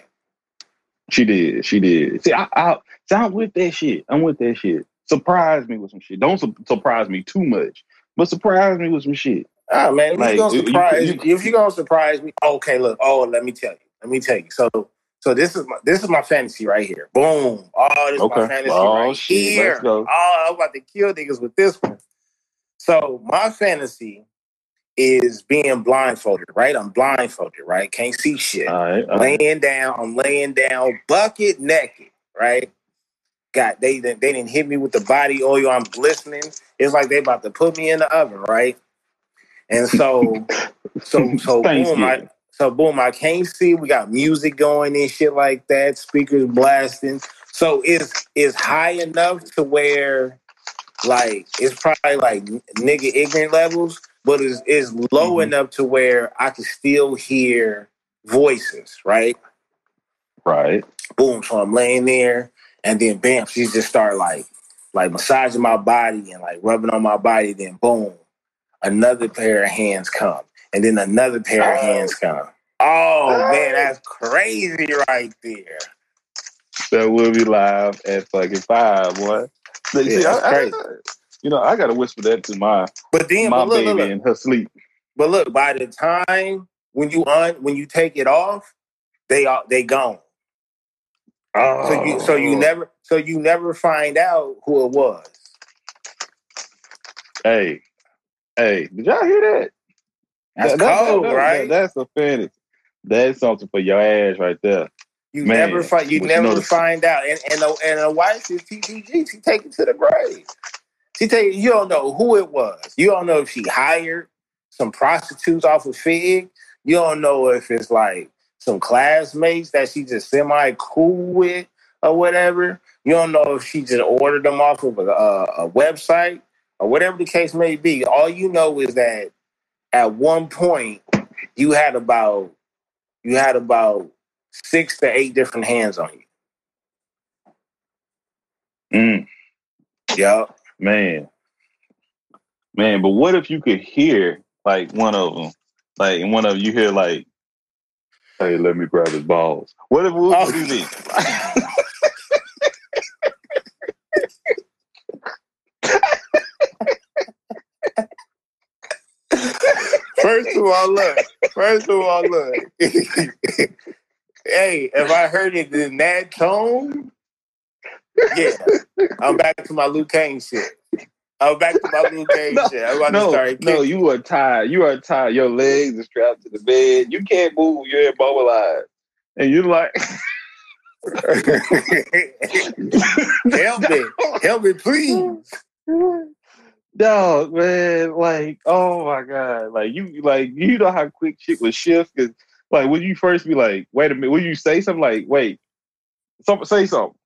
she did. She did. See, I, I, see, I'm with that shit. I'm with that shit. Surprise me with some shit. Don't su- surprise me too much, but surprise me with some shit. Oh man, if Like, you gonna you- you- surprise you- if you gonna surprise me, okay, look, oh, let me tell you. Let me tell you. So so this is my this is my fantasy right here. Boom. Oh, this is Okay. my fantasy Oh, right shit. here. Oh, I'm about to kill niggas with this one. So my fantasy is being blindfolded, right? I'm blindfolded, right? Can't see shit. All right. all right. laying down, I'm laying down, bucket naked, right? God, they they didn't hit me with the body oil. I'm glistening. It's like they about to put me in the oven, right? And so, so, [laughs] so boom, I, so boom, I can't see. We got music going and shit like that. Speakers blasting. So it's it's high enough to where like it's probably like nigga ignorant levels, but it's, it's low Mhm. enough to where I can still hear voices, right? Right. Boom. So I'm laying there, and then bam, she just start like like massaging my body and like rubbing on my body. Then boom, another pair of hands come, and then another pair of hands oh. come. Oh man, that's crazy right there. That will be live at fucking five, boy. Look, Yeah, see, that's I- I- crazy. you know, I gotta whisper that to my But then, my but look, baby look, look. in her sleep. But look, by the time when you un when you take it off, they are they gone. Oh, So you so you oh. never so you never find out who it was. Hey, hey, did y'all hear that? That's That- cold, that- right? that's a fantasy. That's something for your ass right there. You Man, never find you never the- find out. And and a, and a wife is TTG. She take it to the grave. She take you don't know who it was. You don't know if she hired some prostitutes off of Fig. You don't know if it's like some classmates that she just semi cool with or whatever. You don't know if she just ordered them off of a, a, a website or whatever the case may be. All you know is that at one point you had about you had about six to eight different hands on you. Mm, Yup. man, man. But what if you could hear like one of them, like and one of you hear like, "Hey, let me grab his balls." What if? What, what do you [laughs] mean? First of all, look. First of all, look. [laughs] hey, if I heard it in that tone, yeah, I'm back to my Liu Kang shit. I'm back to my Liu Kang [laughs] No, shit. I'm about to no, start no, you are tired. You are tired. Your legs are strapped to the bed. You can't move. You're immobilized, and you're like, [laughs] help me, help me, please. Dog, man, like, oh my god, like you, like you know how quick shit would shift. Cause like when you first be like, wait a minute, when you say something like, wait, some, say something,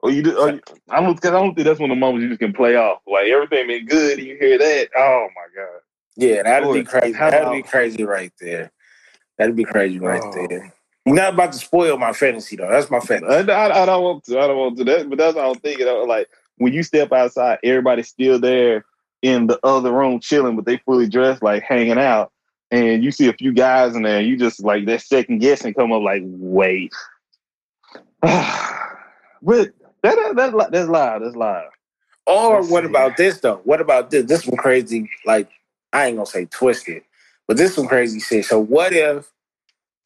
or you, do, or you I don't, cause I don't think that's one of the moments you just can play off. Like everything been good, and you hear that, oh my god, Yeah, that'd be crazy. That'd be crazy right there. That'd be crazy right Oh. there. You're not about to spoil my fantasy though. That's my fantasy. I, I, I don't want to, I don't want to. That, but that's what I'm thinking. I was like when you step outside, everybody's still there in the other room chilling, but they fully dressed, like hanging out. And you see a few guys in there, you just like that second guessing come up, like, wait. [sighs] but that, that, that's that's live. That's live. Or Let's what see. about this though? What about this? This one crazy, like I ain't gonna say twisted, but this one crazy shit. So what if,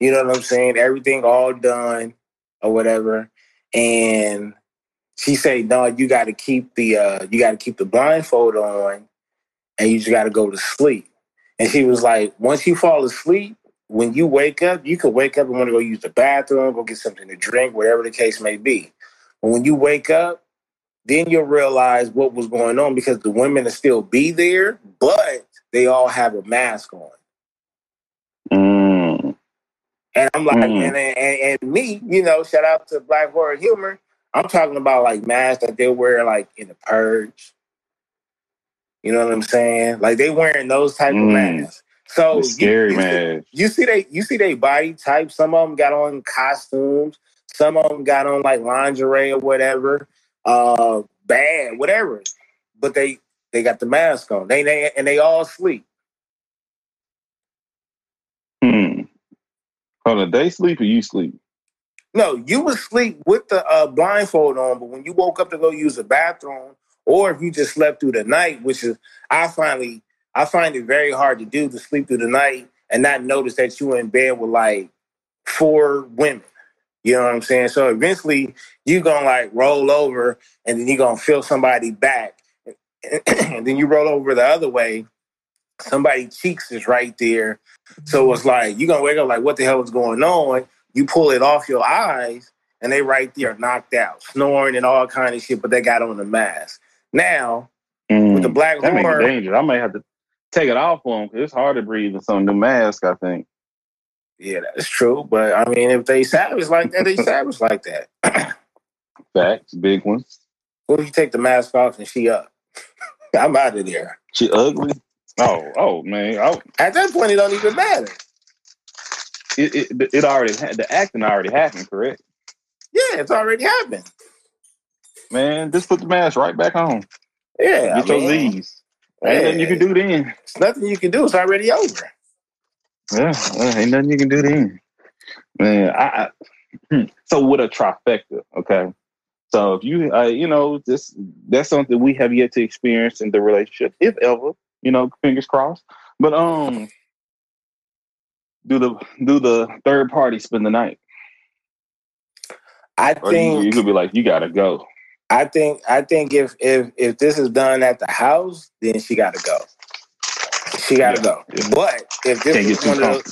you know what I'm saying, everything all done or whatever, and she say, No, you gotta keep the uh you gotta keep the blindfold on and you just gotta go to sleep. And she was like, once you fall asleep, when you wake up, you could wake up and want to go use the bathroom, go get something to drink, whatever the case may be. But when you wake up, then you'll realize what was going on because the women will still be there, but they all have a mask on. Mm. And I'm like, Mm. and, and and me, you know, shout out to Black Horror Humor. I'm talking about like masks that they wear like in the purge. You know what I'm saying? Like they wearing those type of Mm. masks. So It's scary, you, you See, man. you see they you see they body type. Some of them got on costumes. Some of them got on like lingerie or whatever. Uh, bad, whatever. But they they got the mask on. They they and they all sleep. Hmm. Hold on, they sleep or you sleep? No, you would sleep with the uh, blindfold on, but when you woke up to go use the bathroom, or if you just slept through the night, which is I finally I find it very hard to do to sleep through the night and not notice that you were in bed with like four women. You know what I'm saying? So eventually you're gonna like roll over and then you're gonna feel somebody back. and [clears throat] then you roll over the other way, somebody cheeks is right there. So it's like you're gonna wake up like what the hell is going on? You pull it off your eyes and they right there knocked out, snoring and all kind of shit, but they got on the mask. Now with the Mm. black That makes it dangerous. I may have to take it off on them because it's hard to breathe in some new mask. I think. yeah, that's true. But I mean, if they savage like that, they [laughs] savage like that. [clears throat] Facts, big ones. What if you take the mask off and she up? [laughs] I'm out of there. She ugly. Oh, oh man. Oh, At that point, it don't even matter. It, it, it already had the acting already happened, correct? Yeah, it's already happened. Man, just put the mask right back on. Yeah, Get I your mean, Z's. Ain't nothing you can do then. It's nothing you can do. It's already over. Yeah, well, ain't nothing you can do then. Man, I, I hmm. so with a trifecta, okay. So if you, uh, you know, this that's something we have yet to experience in the relationship, if ever, you know, fingers crossed. But um, do the do the third party spend the night, I or you, you could be like, you gotta go. I think. I think if if if this is done at the house, then she got to go. She got to Yeah, go. yeah. But if this Can't is one of those,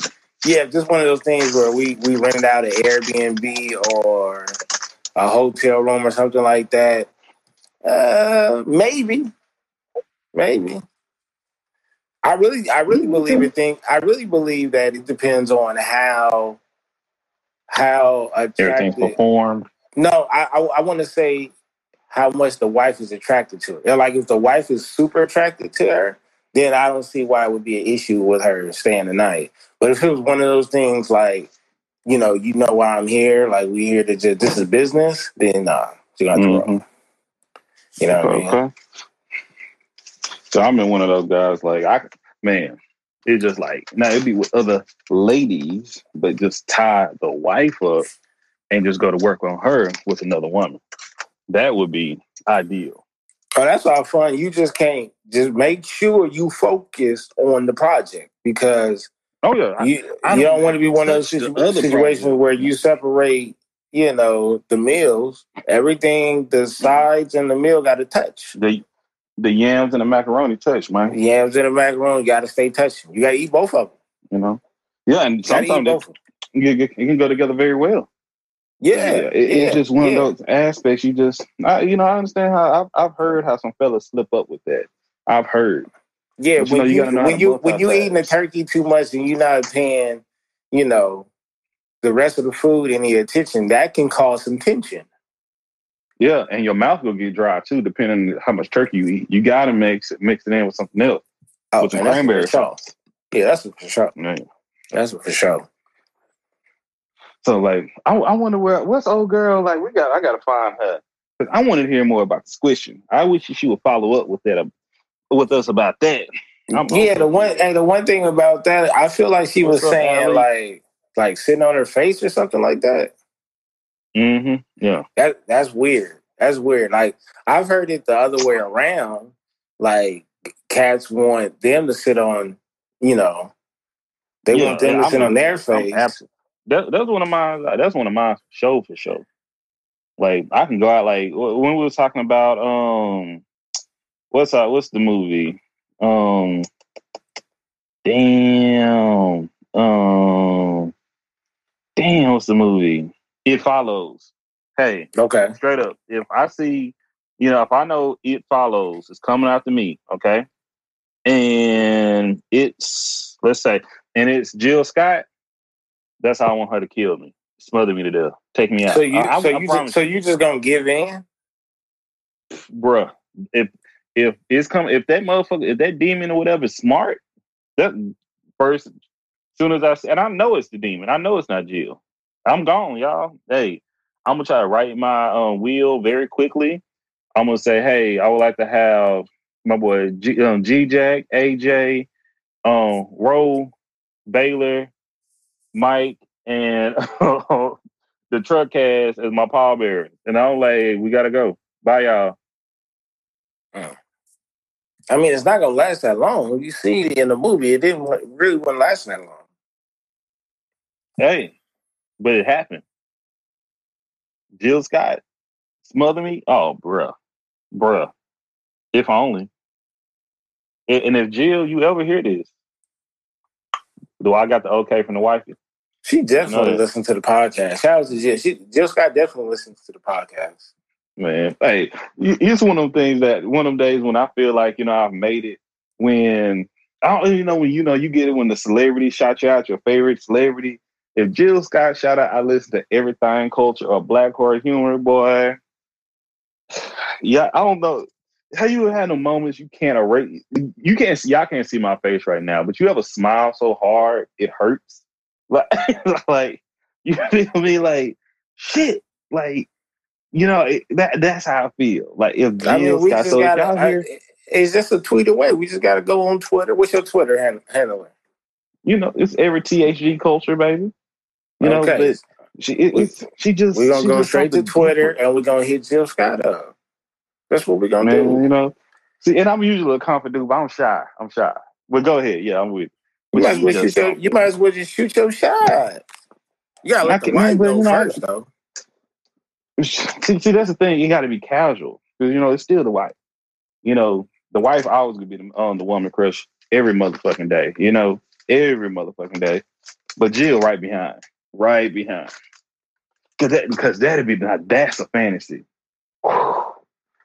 yeah, if this one of those things where we we rented out an Airbnb or a hotel room or something like that, uh, maybe, maybe. I really, I really believe it. Think I really believe that it depends on how how Everything's attracted. performed. No, I I, I want to say how much the wife is attracted to it. Like if the wife is super attracted to her, then I don't see why it would be an issue with her staying the night. But if it was one of those things like, you know, you know why I'm here, like we here to just this is business, then nah, you got to roll. Mhm. You know what I mean? So I'm in one of those guys. Like I, man, it's just like now it'd be with other ladies, but just tie the wife up and just go to work on her with another woman. That would be ideal. Oh, that's all fun. You just can't just make sure you focus on the project because Oh yeah, I- you I you don't don't want to be one of those situ- situations where you separate, you know, the meals. Everything, the sides and the meal got to touch. the the yams and the macaroni touch, man. Yams and the macaroni got to stay touching. You got to eat both of them. You know. Yeah, and You got to eat sometimes it, you, you can go together very well. Yeah, it- it's just one yeah. of those aspects. You just, I, you know, I understand how I've, I've heard how some fellas slip up with that. I've heard. Yeah, But you when know, you you, when you when you eating the turkey too much and you're not paying, you know, the rest of the food any attention, that can cause some tension. Yeah, and your mouth will get dry too, depending on how much turkey you eat. You gotta mix it, mix it in with something else. Oh, With some cranberry sauce. Yeah, that's for sure. Yeah. That's for sure. So like, I, I wonder where what's old girl like. We got, I gotta find her. 'Cause I want to hear more about the squishing. I wish she would follow up with that, with us about that. I'm- yeah, the one and the one thing about that, I feel like she was What's up, saying Allie? like like sitting on her face or something like that. Mm-hmm. Yeah. That that's weird. That's weird. Like I've heard it the other way around. Like cats want them to sit on, you know, they Yeah, want them to I'm- sit on their face. That, that's one of my. That's one of my show for sure. Like I can go out like when we were talking about um, what's uh, what's the movie? Um, damn, um, damn, what's the movie? It follows. Hey, Okay. straight up. If I see, you know, if I know it follows, it's coming after me, okay, and it's let's say, and it's Jill Scott. That's how I want her to kill me, smother me to death, take me out. So you I, I, so I you promise so you just gonna give in? bruh. If if it's coming, if that motherfucker, if that demon or whatever is smart, that first, soon as I see, and I know it's the demon, I know it's not Jill. I'm gone, y'all. Hey, I'm gonna try to write my um, wheel very quickly. I'm gonna say, hey, I would like to have my boy G, um, G Jack, AJ, um, Roe, Baylor, Mike, and [laughs] the truck cast as my pallbearer. And I'm like, we gotta go. Bye, y'all. I mean, it's not gonna last that long. You see in the movie, it didn't really wasn't last that long. Hey, but it happened. Jill Scott smother me. Oh, bruh, bruh. If only. And if Jill, you ever hear this, do I got the okay from the wifey? She definitely that. listened to the podcast. Shout out to Jill. She, Jill Scott definitely listens to the podcast. Man, hey, it's one of them things that one of them days when I feel like you know I've made it. When I don't even know when you know you get it when the celebrity shout you out your favorite celebrity. If Jill Scott shout out, I listen to everything culture or Black Horror Humor, boy. [sighs] yeah, I don't know. How you had no moments you can't erase? You can't see. Y'all can't see my face right now, but you have a smile so hard it hurts. Like, [laughs] like you feel me? Like shit. Like you know it, that. That's how I feel. Like if I mean, Jill we Scott, just so gotta. I- here, it's just a tweet away. We just gotta go on Twitter. What's your Twitter hand- handle? you know, it's every THG culture, baby. You know, Okay. she it, it's, she just We're gonna go straight to Twitter different. and we're gonna hit Jill Scott up. That's what we're gonna man. do. You know, see, and I'm usually a confident dude, but I'm shy. I'm shy. But go ahead, yeah, I'm with. You But might, just shoot your, you might as well just shoot your shot. You gotta I let the man, wife but know you know, I- first, though. [laughs] see, see, that's the thing. You got to be casual because you know it's still the wife. You know, the wife always gonna be the, um, the woman crush every motherfucking day. You know, every motherfucking day. But Jill right behind, right behind. Cause that, because that'd be now that's a fantasy.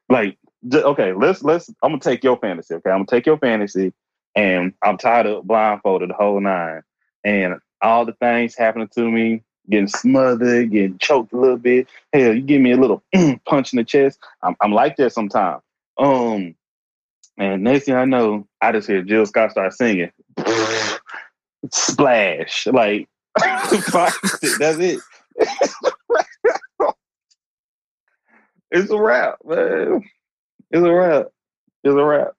Like, okay, let's let's. I'm gonna take your fantasy. Okay, I'm gonna take your fantasy, and I'm tied up, blindfolded, the whole nine, and all the things happening to me, getting smothered, getting choked a little bit. Hell, you give me a little [clears throat] punch in the chest. I'm, I'm like that sometimes. Um, and next thing I know, I just hear Jill Scott start singing. [laughs] Splash, like that's it. [laughs] it's a wrap, man. It's a wrap. It's a wrap.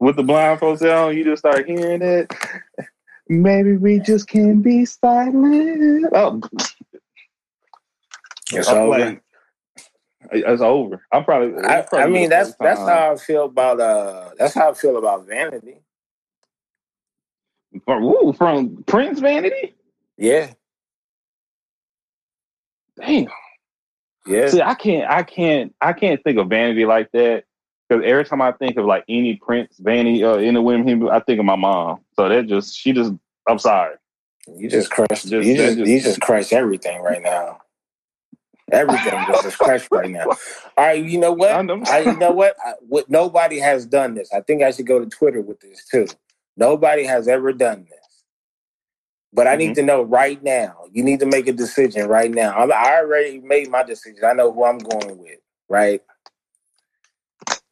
With the blindfolds on, you just start hearing it. Maybe we just can't be silent. Oh, It's I'm over. like, it's over. I'm probably. I, probably I mean, that's that's how I feel about uh that's how I feel about vanity. Ooh, from Prince Vanity. Yeah, Damn. yeah. See, I can't, I can't, I can't think of Vanity like that because every time I think of like any Prince Vanity or any women, I think of my mom. So that just, she just, I'm sorry. You just crushed. Just- you just, just- you just crushed everything right now. Everything just crushed [laughs] right now. All right, you know what? I know. I, you know what? I, what? Nobody has done this. I think I should go to Twitter with this too. Nobody has ever done this. But I Mm-hmm. need to know right now. You need to make a decision right now. I'm, I already made my decision. I know who I'm going with. Right?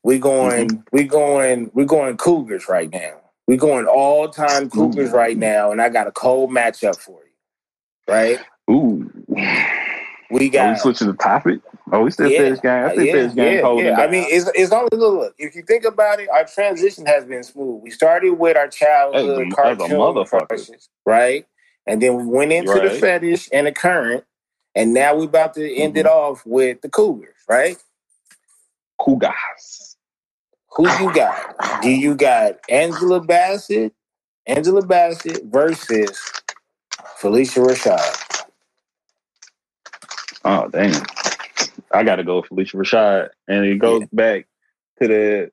We going. Mm-hmm. We going. We going Cougars right now. We going all time Cougars Ooh. right now, and I got a cold matchup for you. Right? Ooh. We Are we got. switching the topic? Oh, we still Yeah, this game. I still yeah, this game yeah, holding yeah. I mean, it's it's only look, look. If you think about it, our transition has been smooth. We started with our childhood As a- cartoon crushes, right? And then we went into the fetish and the current, and now we're about to end it mm-hmm. off with the Cougars, right? Cougars. Who you got? Do you got Angela Bassett, Angela Bassett versus Phylicia Rashad? Oh, damn. I got to go with Phylicia Rashad. And it goes back to the.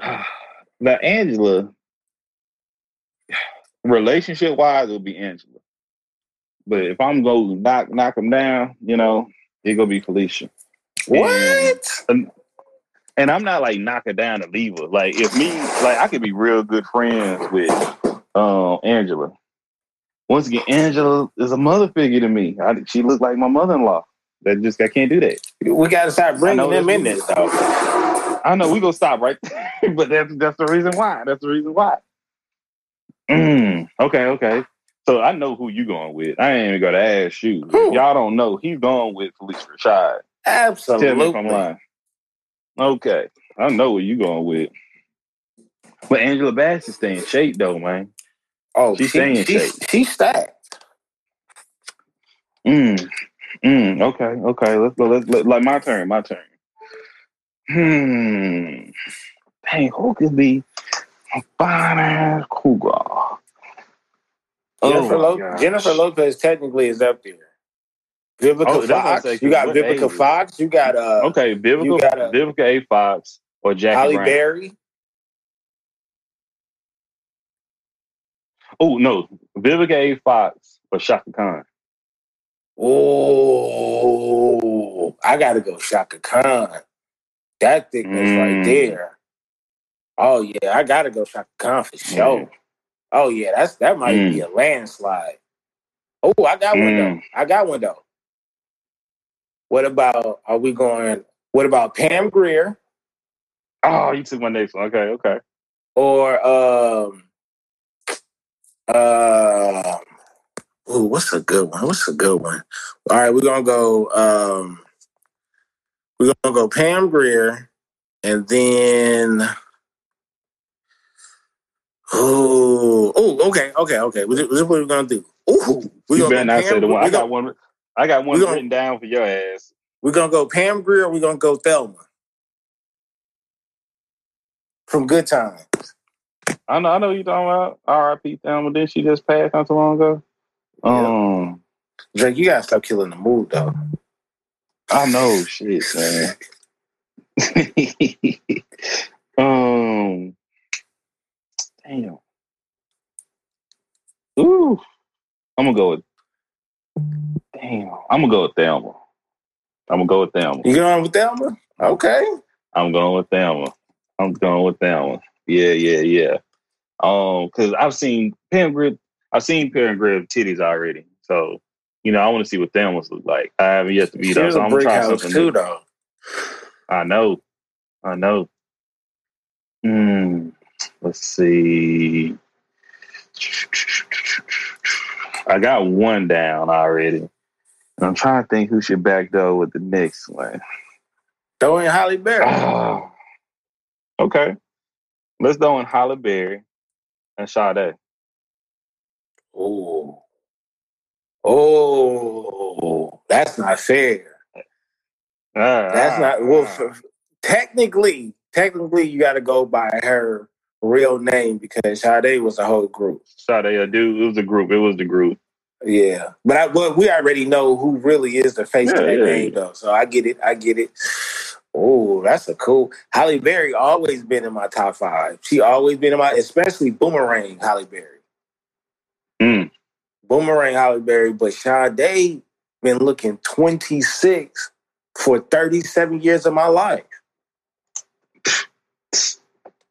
[sighs] Now, Angela, [sighs] relationship wise, it'll be Angela. But if I'm going to knock, knock them down, you know, it to be Phylicia. What? And, and I'm not like knock her down to leave her. Like, if me, like, I could be real good friends with um, Angela. Once again, Angela is a mother figure to me. I, she looked like my mother in law. That just I can't do that. We got to start bringing them in this though. I know we gonna stop right, [laughs] but that's that's the reason why. That's the reason why. Mm, okay, okay. So I know who you going with. I ain't even gonna ask you. Who? Y'all don't know. He's going with Phylicia Rashad. Tell me if I'm Absolutely. lying. Okay, I know where you going with. But Angela Bassett is staying shape though, man. Oh, She's she, staying in she, shape. she stacked. Mm. Mm. Okay. Okay. Let's go. Let's let, like my turn. My turn. Hmm. Dang, who could be a fine ass cougar? Jennifer, Oh, Lo- Jennifer Lopez technically is up there. Vivica Oh, that's what I'm Fox. You got Vivica? Fox. You got uh, Okay, Vivica, you got a- Vivica A. Fox or Jackie Halle Brown. Berry. Oh no, Vivica A. Fox or Chaka Khan. Oh, I got to go Chaka Khan. That thickness right Mm. there. Oh yeah, I got to go Chaka Khan for sure. Mm. Oh yeah, that's that might Mm. be a landslide. Oh, I got one though. Mm. I got one though. What about? Are we going What about Pam Grier Oh, you took my next one. Okay, okay. or um uh ooh, what's a good one? What's a good one? All right, we're gonna go um we're gonna go Pam Grier and then oh oh okay okay okay this is what we're gonna do. Ooh, we're You gonna better not say Pam, the one. I got one. I got one gonna- written down for your ass. we're gonna go Pam Grier. We're gonna go Thelma from Good Times. I know. I know you talking about. R.I.P. Thelma. Didn't she just pass not too long ago? Um, Drake, you gotta stop killing the mood though. I know. Shit, man. [laughs] um, damn. Ooh, I'm gonna go with. Damn, I'm gonna go with Thelma. I'm gonna go with Thelma. You going with Thelma? Okay. I'm going with Thelma. I'm going with Thelma. Yeah, yeah, yeah. Um, because I've seen Pam Grip, I've seen Pam Grip titties already. So, you know, I want to see what them ones look like. I haven't yet to her, was so I'm gonna try something too, new. though. I know. I know. Hmm. Let's see. I got one down already. And I'm trying to think who should backdoor with the next one. Throw in Halle Berry. Ah. okay. Let's throw in Halle Berry and Sade. Oh. Oh, that's not fair. That's not ah, well. Ah. f- technically, technically, you got to go by her real name because Sade was a whole group. Sade, a dude. It was a group. It was the group. Yeah, but I, but we already know who really is the face Yeah, of that yeah, name, though. So I get it. I get it. Oh, that's a cool. Halle Berry always been in my top five. She always been in my, especially Boomerang Halle Berry. Boomerang Halle Berry, but Sade been looking 26 for 37 years of my life.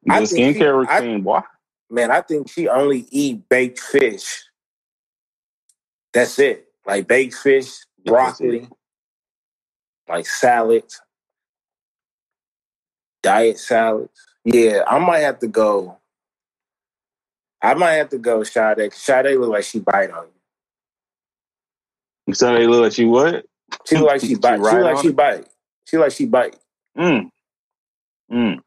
The I think she- skincare I- routine, boy. Man, I think she only eat baked fish. That's it. Like baked fish, broccoli, like salads, diet salads. Yeah, I might have to go. I might have to go Sade. Sade look like she bite on you. Sade look like she what? She look like she [laughs] She bite. She look like she it? bite. She like she bite. Mm. Mm.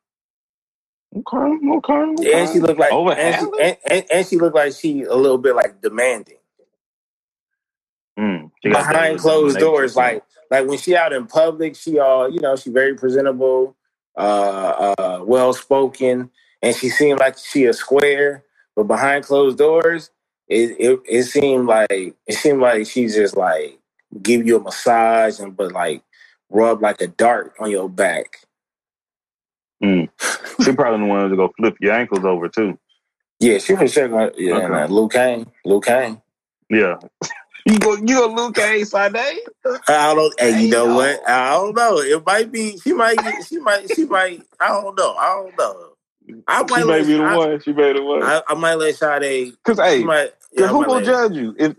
Okay, okay, okay. And she look like Over and she, and, and, and she look like she a little bit like demanding. Mm. She behind closed doors, like like when she out in public, she all you know, she very presentable, uh, uh, well spoken, and she seemed like she a square. But behind closed doors, it, it it seemed like it seemed like she just like give you a massage and but like rub like a dart on your back. Mm. She probably wanted to go flip your ankles over too. Yeah, she was sure. Gonna, yeah, Okay. and, Liu Kang, Liu Kang. Yeah. [laughs] You go, you go, Luke A. Sade. I don't. Hey, you know Damn. what? I don't know. It might be. She might. Get, she might. She might. I don't know. I don't know. I might She let. may be the I, one. She may be the one. I, I might let Sade. Because hey, might. 'cause Yeah, who might gonna let- judge you if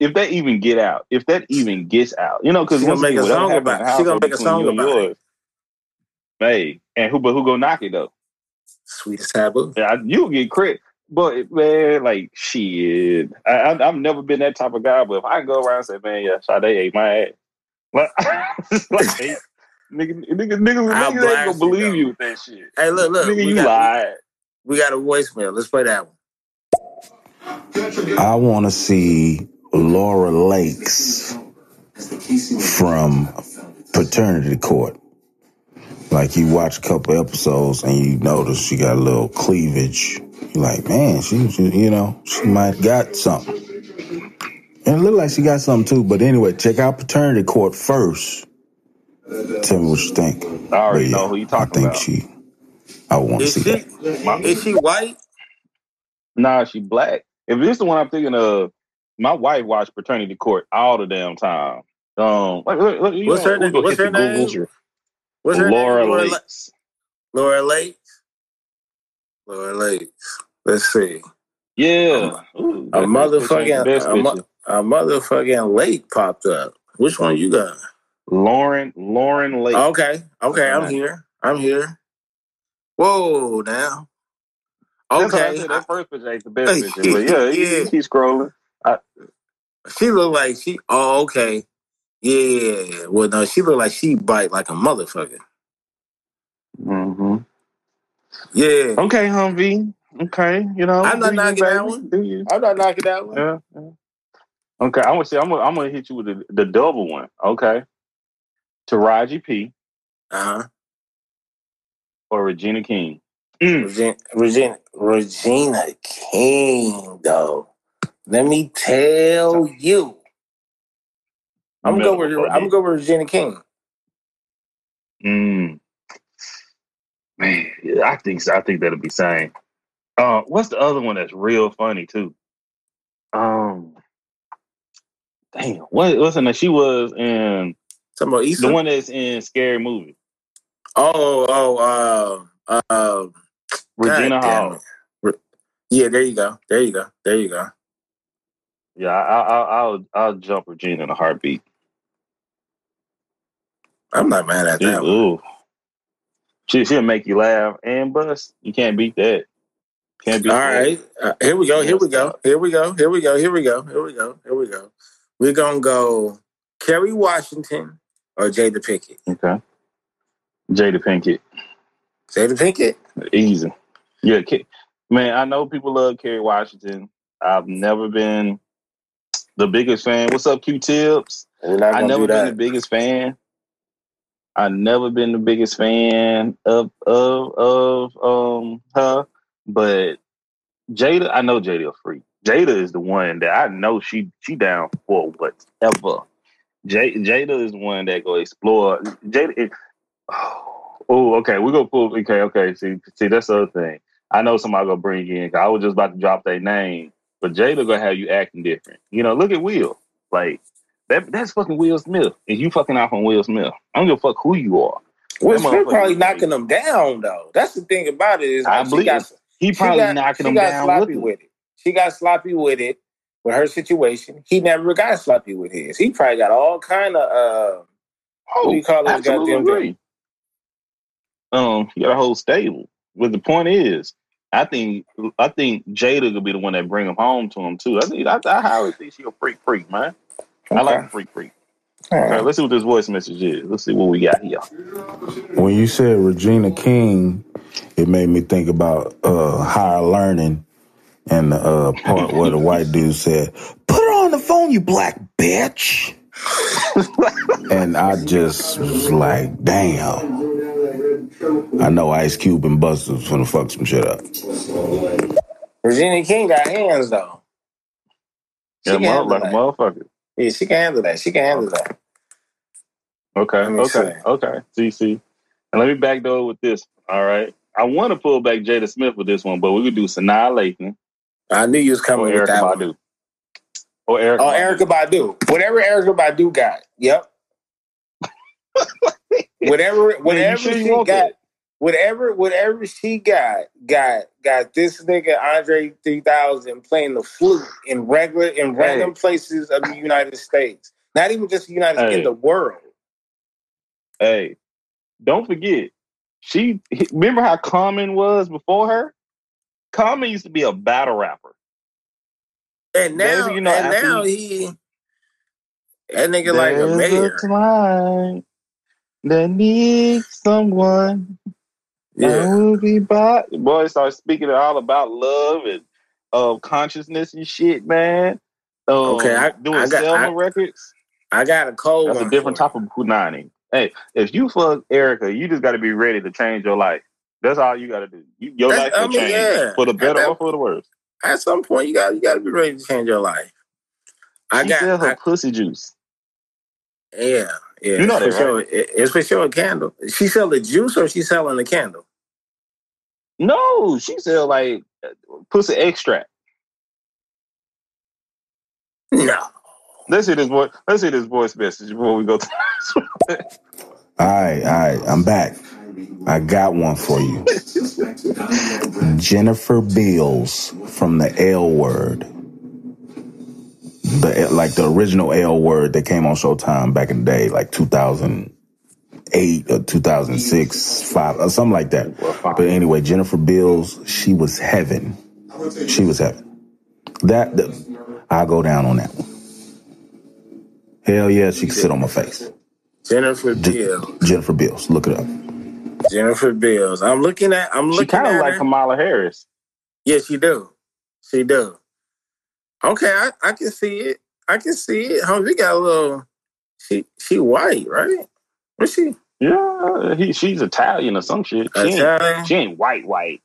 if that even get out? If that even gets out, you know, because She gonna make a song about- it. she gonna make a song about yours. Hey, and who but who gonna knock it though? Sweetest taboo. Yeah, you get credit. But man, like shit, I, I, I've never been that type of guy. But if I go around and say, "Man, yeah, Sade ate my ass," [laughs] like, like [laughs] nigga, nigga, nigga, I'll niggas ain't gonna believe though. you with that shit. Hey, look, look. nigga, we you got, lied. We got a voicemail. Let's play that one. I want to see Laura Lakes from Paternity Court. Like you watch a couple episodes and you notice she got a little cleavage. You're like, man, she, she you know, she might got something. And it looked like she got something too. But anyway, check out Paternity Court first. Tell me what you think. I already But know who you talking about. I think about. she. I want to Is see she? that. Is she white? Nah, she black. If this is the one I'm thinking of, my wife watched Paternity Court all the damn time. Um, like, look, look, What's know, her name? What's her the Googles. name? What's her Laura name? Laura Lakes. Laura Lakes. Laura Lakes. Let's see. Yeah. Ooh, A that first picture ain't the motherfucking best a, mo- a motherfucking lake popped up. Which one you got? Lauren Lauren Lake. Okay, okay, I'm here. I'm here. Whoa, now. I Okay, said. That first picture ain't the best picture, but yeah, [laughs] Yeah. you keep scrolling. she look like she. Oh, okay. Yeah. Well, no, she look like she bite like a motherfucker. Mm-hmm. Yeah. Okay, Humvee. Okay, you know, I'm not you, knocking that one. Do you? I'm not knocking that one. Yeah. yeah. Okay, I'm gonna say I'm gonna I'm gonna hit you with the, the double one. Okay, Taraji P Uh huh. or Regina King. Mm. Regina, Regina, Regina King, though. Let me tell you, I'm gonna go with I'm gonna go with Regina King. Mm. Man, I think so. I think that'll be same. Uh, what's the other one that's real funny too? Um, damn, what what's her name? She was in Some more Issa. the one that's in Scary Movie. Oh, oh, uh, uh, Regina Hall. Re- Yeah, there you go. There you go. There you go. Yeah, I, I, I'll I'll jump Regina in a heartbeat. I'm not mad at that one. ooh. She she'll make you laugh and bust. You can't beat that. Can't beat All that. right. Uh, here we go. Here we go. Here we go. Here we go. Here we go. Here we go. Here we go. We're gonna go Kerry Washington or Jada Pinkett. Okay. Jada Pinkett. Jada Pinkett. Easy. Yeah, man. I know people love Kerry Washington. I've never been the biggest fan. What's up, Q Tips? I never been the biggest fan. I never been the biggest fan of of of um her, but Jada, I know Jada a freak. Jada is the one that I know she she down for whatever. J, Jada is the one that go explore. Jada, it, oh, okay, we go pull. Okay, okay. See, see, that's the other thing. I know somebody gonna bring in. I was just about to drop their name, but Jada gonna have you acting different. You know, look at Will. Like that. That's fucking Will Smith. And you fucking off on Will Smith. I don't give a fuck who you are. Will Smith probably knocking them down though. That's the thing about it is I like believe got he probably got, knocking she him down sloppy with, with it. She got sloppy with it with her situation. He never got sloppy with his. He probably got all kind of uh Oh, what do you call those absolutely goddamn agree. Um, he got a whole stable. But the point is, I think I think Jada could be the one that bring him home to him too. I think I, I highly think she a freak freak man. I like a freak freak. All right, let's see what this voice message is. Let's see what we got here. When you said Regina King, it made me think about uh, higher learning and the uh, part where the white dude said, "Put her on the phone, you black bitch." and I just was like, "Damn." I know Ice Cube and Busta was gonna fuck some shit up. Regina King got hands though. She Yeah, can handle like a motherfucker. Yeah, she can handle that. She can handle that. Okay, Let me okay, okay. See, see. And let me backdoor with this. All right. I want to pull back Jada Smith with this one, but we could do Sanaa Lathan I knew you was coming or with Erykah that one. Badu. Or Erykah Oh, Badu. Erykah Badu. Whatever Erykah Badu got. Yep. [laughs] whatever whatever she got. Whatever whatever she got, got got this nigga Andre 3000 playing the flute in regular in random places of the United States. Not even just the United States, Hey. in the world. Hey, don't forget, she remember how Common was before her? Common used to be a battle rapper. And now, Baby, you know, and now he that nigga like a mayor. client that needs someone. Yeah. Will be by. Boy, start speaking all about love and uh, consciousness and shit, man. Um, Okay, I- doing I got- Selma I- records. I got a cold That's a different type of punani. Hey, if you fuck Erykah, you just got to be ready to change your life. That's all you got to do. You, your That's- life will I mean, change yeah. for the better that- or for the worse. At some point, you got you got to be ready to change your life. I She got sell her I- pussy juice. yeah, yeah. You know it's that, for sure. It- It's for sure a candle. She sell the juice or she selling the candle? No, she sell like uh, pussy extract. No. Let's hear this voice. Let's hear this voice message before we go. To All right, all right, I'm back. I got one for you. Jennifer Beals from the L Word. the like the original L word that came on Showtime back in the day, like 2008 or 2006, five or something like that. But anyway, Jennifer Beals, she was heaven. She was heaven. That, that I'll go down on that one. Hell yeah, she can sit on my face. Jennifer Beals. Jennifer Beals, look it up. Jennifer Beals. I'm looking at. I'm looking. She kind of like her. Kamala Harris. Yeah, she do. She do. Okay, I, I can see it. I can see it. Huh, we got a little. She she white, right? What's she? Yeah, he, she's Italian or some shit. She ain't, she ain't white white.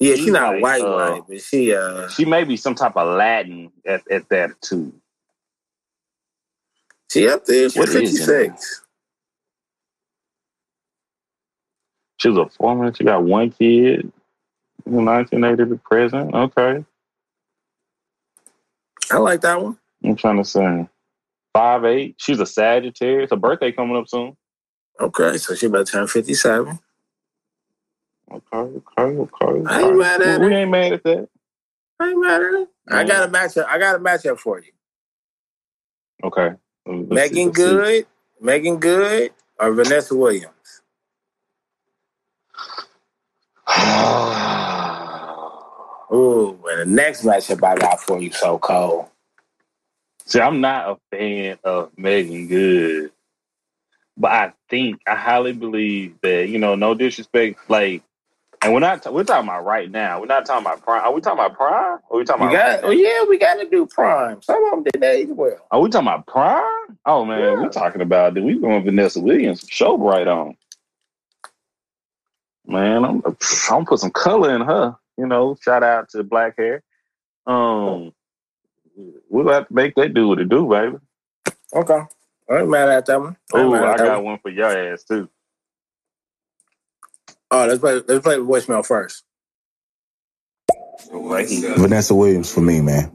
Yeah, She's she not like, white uh, white, but she uh She may be some type of Latin at, at that too. she up there. She's What fifty six. She was a former. She got one kid. 1980 to present. Okay. I like that one. I'm trying to say. Five eight. She's a Sagittarius. Her birthday coming up soon. Okay, so she about to turn fifty seven. Okay, okay, okay. I ain't mad at We her. ain't mad at that. I ain't mad at her. I got a matchup. I got a matchup for you. Okay. Megan. Good, Meagan Good, or Vanessa Williams. [sighs] Ooh, and the next matchup I got for you, so cold. See, I'm not a fan of Meagan Good, but I think I highly believe that you know, no disrespect, like, and we're not we're talking about right now. We're not talking about prime. Are we talking about prime? Or are we talking You about? got, oh yeah, we got to do prime. Some of them did age well. Are we talking about prime? Oh man, we're talking about that. We going Vanessa Williams show right on. Man, I'm I'm gonna put some color in her. You know, shout out to black hair. Um, we'll have to make that do what it do, baby. Okay, I ain't mad at that one. I Oh, mad I got one. one for your ass too. Oh, let's play. Let's play the voicemail first. Vanessa Williams for me, man.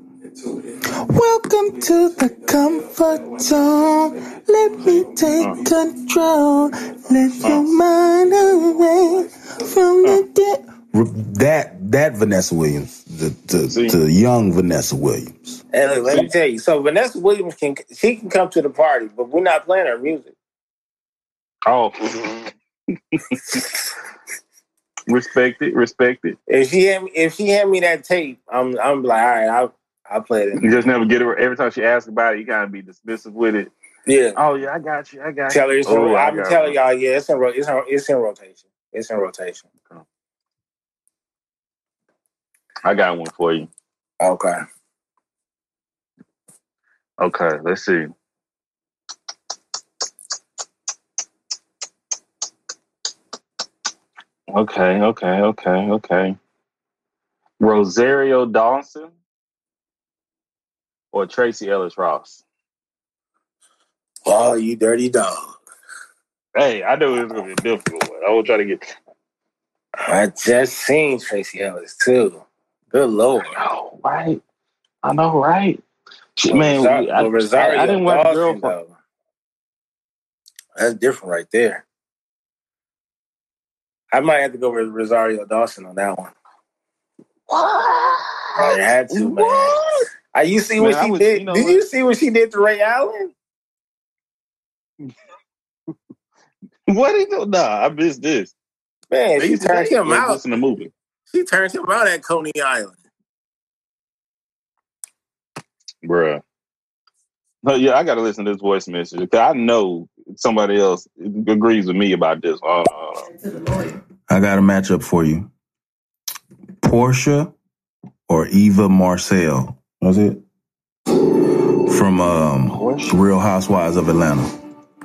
Welcome to the comfort zone. Let me take uh. control. Let your uh. mind away from the uh. dead. That that Vanessa Williams, the the, the young Vanessa Williams. And look, let me tell you. So Vanessa Williams can she can come to the party, but we're not playing her music. Oh, respect it, respect it. If she hand me, if she hand me that tape, I'm I'm like, all right, I'll I'll play it. You just never get it. Every time she asks about it, you kind of be dismissive with it. Yeah. Oh yeah, I got you. I got Tell her you. it's in, Oh, I got telling y'all, yeah, it's in ro- it's in, it's in rotation. It's in rotation. I got one for you. Okay. Okay, let's see. Okay, okay, okay, okay. Rosario Dawson or Tracee Ellis Ross? Oh, you dirty dog. Hey, I knew it was gonna be a difficult one. I was trying to get. I just seen Tracy Ellis too. Good lord. Oh, right. I know, right? Shit, man, Rosar- we- I, but Rosario I, I didn't watch Dawson, Girlfriend. though. That's different right there. I might have to go with Rosario Dawson on that one. What? I had to, man. I you see what Man, she was- did? you know did what? you see what she did to Ray Allen? [laughs] What is it? Nah, I missed this. Man, They she used turned him used to out. Listen to movie. She turned him out at Coney Island. Bruh. No, yeah, I got to listen to this voice message because I know somebody else agrees with me about this. Uh, I got a matchup for you. Porsha or Eva Marcille. Was it? From um, Real Housewives of Atlanta.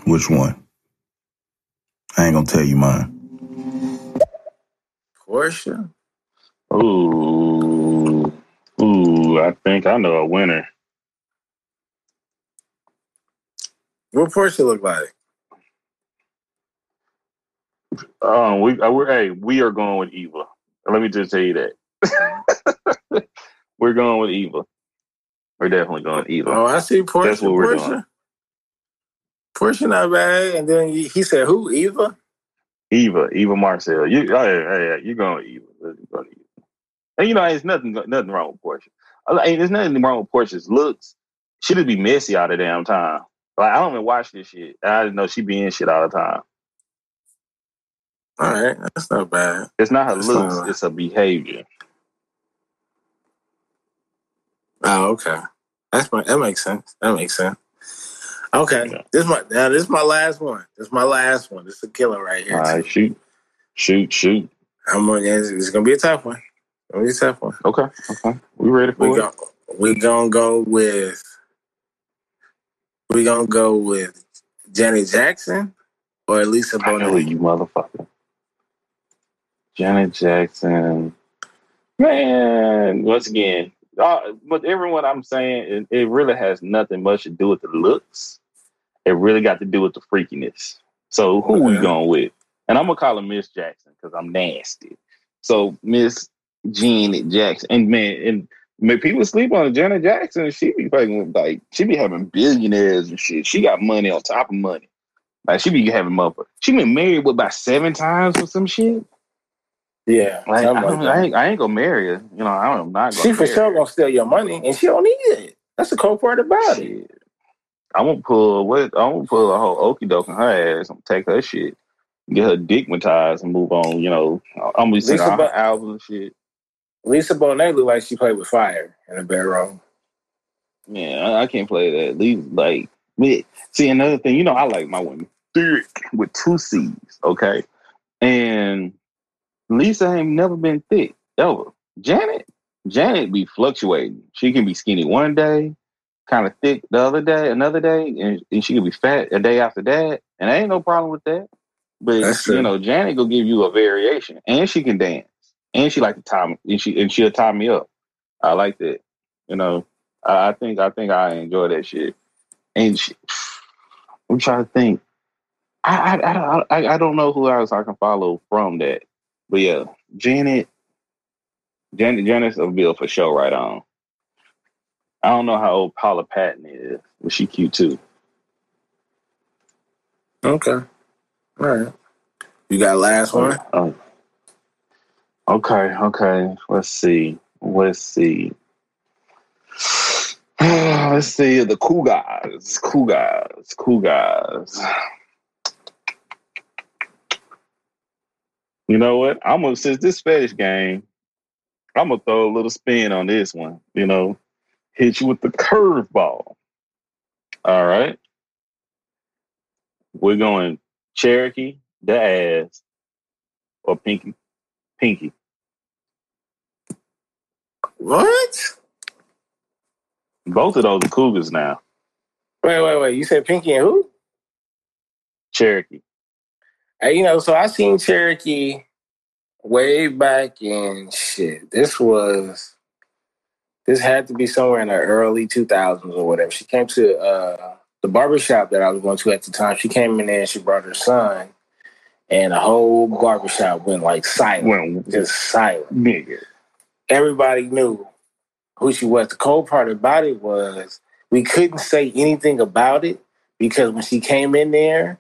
Which one? I ain't gonna tell you mine. Porsha. ooh, ooh, I think I know a winner. What Porsha look like? Um, we, uh, we're hey, we are going with Eva. Let me just tell you that [laughs] we're going with Eva. We're definitely going Eva. Oh, I see Porsha. That's what we're Porsha. doing. Porsha not bad. And then he said, "Who? Eva?" Eva, Eva Marcille. You, oh, yeah, yeah, you're going Eva. You're going with Eva. And you know, there's nothing, nothing wrong with Porsha. I mean, there's nothing wrong with Porsha's looks, she just be messy all the damn time. Like I don't even watch this shit. I didn't know she be in shit all the time. All right, that's not bad. It's not her That's looks, not- it's her behavior. Oh, okay. That's my, that makes sense. That makes sense. Okay, Yeah. this is my now. This is my last one. This is my last one. This is a killer right here. All right, shoot. Shoot, shoot. I'm gonna. It's, it's gonna be a tough one. It's gonna be a tough one. Okay, okay. We ready for We it? go. We gonna go with. We gonna go with Janet Jackson or Lisa Bonet. you motherfucker. Janet Jackson. Man, once again, uh, but everyone I'm saying, it, it really has nothing much to do with the looks. It really got to do with the freakiness. So who we going with? And I'm gonna call her Miss Jackson because I'm nasty. So Miss Janet Jackson, and man, and man, people sleep on Janet Jackson. She be fucking like she be having billionaires and shit. She got money on top of money. Like she be having motherfucker. She been married with about seven times or some shit. Yeah, Like, I, like. I, ain't, I ain't gonna marry her. You know, I'm not gonna. She for sure her. gonna steal your money, and she don't need it. That's the cool part about it. I'm gonna pull what? I'm gonna pull a whole okie doke in her ass and take her shit, get her digmatized and move on. You know, I'm gonna Lisa all her albums and shit. Lisa Bonet look like she played with fire in a barrel. Yeah, I, I can't play that. Leave like me. See another thing. You know, I like my women thick with two C's. Okay, and Lisa ain't never been thick ever. Janet, Janet be fluctuating. She can be skinny one day, kind of thick the other day, another day, and, and she can be fat a day after that. And ain't no problem with that. But That's true. you know, Janet will give you a variation, and she can dance, and she like to tie me, and she and she'll tie me up. I like that. You know, I, I think I think I enjoy that shit. And she, I'm trying to think. I I, I I I don't know who else I can follow from that, but yeah, Janet, Janet Janet's a bill for show Right on. I don't know how old Paula Patton is, but she cute too. Okay, all right. You got last one? Oh. oh. Okay, okay. Let's see. Let's see. [sighs] Let's see the cool guys. Cool guys. Cool guys. You know what? I'm gonna since this fetish game, I'm gonna throw a little spin on this one. You know, hit you with the curveball. All right. We're going Cherokee, the ass, or Pinky, Pinky. What? Both of those are cougars now. Wait, wait, wait. You said Pinky and who? Cherokee. Hey, you know, so I seen Cherokee way back in shit. This was this had to be somewhere in the early 2000s or whatever. She came to uh, the barbershop that I was going to at the time. She came in there and she brought her son, and the whole barbershop went like silent, Went just silent. nigga. Everybody knew who she was. The cold part about it was we couldn't say anything about it because when she came in there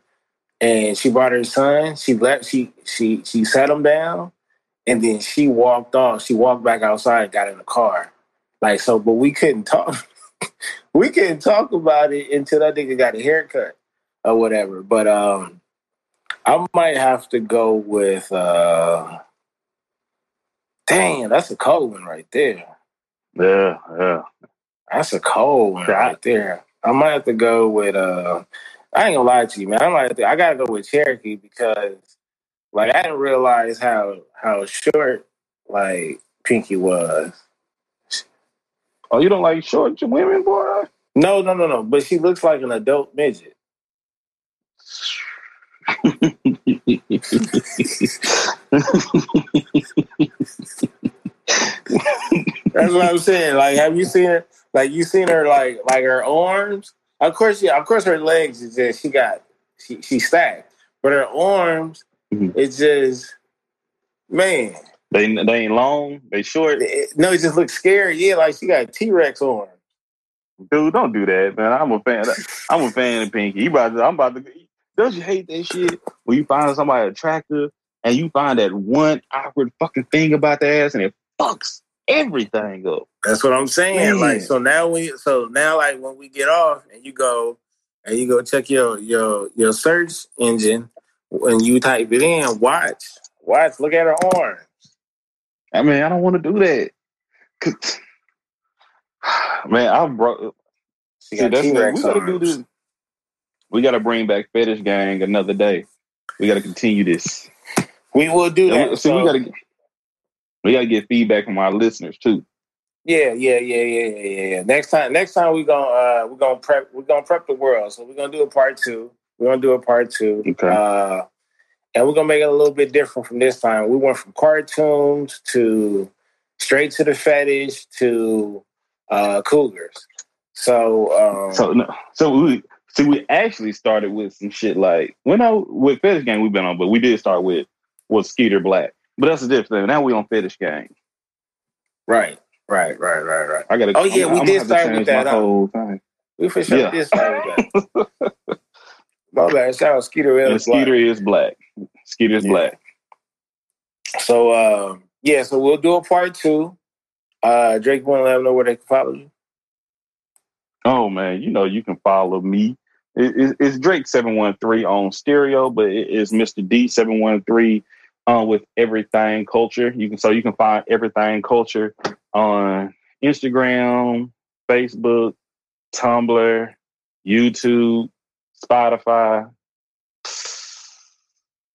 and she brought her son, she left. she she she sat him down and then she walked off. She walked back outside and got in the car. Like so, but we couldn't talk. [laughs] we couldn't talk about it until that nigga got a haircut or whatever. But um I might have to go with uh Damn, that's a cold one right there. Yeah, yeah. That's a cold one right there. I might have to go with uh I ain't gonna lie to you, man. I might have to, I gotta go with Cherokee because like I didn't realize how how short like Pinky was. Oh, you don't like short women, boy? No, no, no, no. But she looks like an adult midget. That's what I'm saying. Like, have you seen her? Like, you seen her like like her arms? Of course, yeah. Of course, her legs is just she got she she stacked, but her arms, Mhm. it's just man. they they ain't long. They short. It, no, it just looks scary. Yeah, like she got T Rex arms. Dude, don't do that, man. I'm a fan. I'm a fan of Pinky. You about to, I'm about to. Don't you hate that shit when you find somebody attractive and you find that one awkward fucking thing about the ass and it fucks everything up. That's what I'm saying. Man. Like so now we so now like when we get off and you go and you go check your your your search engine and you type it in, watch. Watch, look at her arms. I mean, I don't want to do that. [sighs] Man, I brought. She See, that's T-Rex we gotta do this. We gotta bring back fetish gang another day. We gotta continue this. We will do that. See, So- we gotta we gotta get feedback from our listeners too. Yeah, yeah, yeah, yeah, yeah, yeah. Next time, next time we gonna uh, we're gonna prep we're gonna prep the world. So we're gonna do a part two. We're gonna do a part two. Okay. Uh, and we're gonna make it a little bit different from this time. We went from cartoons to straight to the fetish to uh, cougars. So, um, So no, so we see we actually started with some shit like when I with fetish gang we've been on, but we did start with was Skeeter Black. But that's the difference. Now we on fetish gang. right, right, right, right, right. I gotta. Oh, yeah, I'm- we I'm did gonna have to start with that, whole thing. We for sure Yeah. did start with that. [laughs] My bad. Shout out Skeeter And Willis. Skeeter is black. Skeeter is Yeah. black. So uh, yeah, so we'll do a part two. Uh, Drake, want to let them know where they can follow you? Oh man, you know you can follow me. It, it- it's Drake seven one three on stereo, but it is Mr. D seven one three uh, with everything culture. You can so you can find everything culture on Instagram, Facebook, Tumblr, YouTube, Spotify,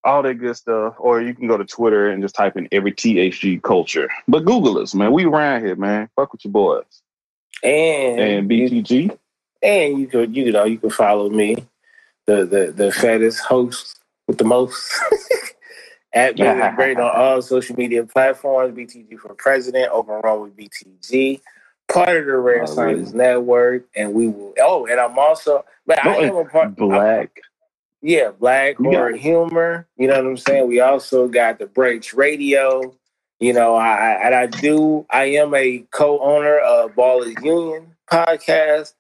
all that good stuff. Or you can go to Twitter and just type in every THG culture. But Google us, man. We around here, man. Fuck with your boys And and BTG. and you could you know you can follow me, the the the fattest host with the most. [laughs] At me with great on all social media platforms. BTG for president. Open run with BTG. Part of the Rare Oh, Science Network, and we will. Oh, and I'm also, but I am a part. Black. Yeah, black You horror humor. You know what I'm saying? We also got the Breaks Radio. You know, I, I and I do. I am a co-owner of Ballers Union podcast.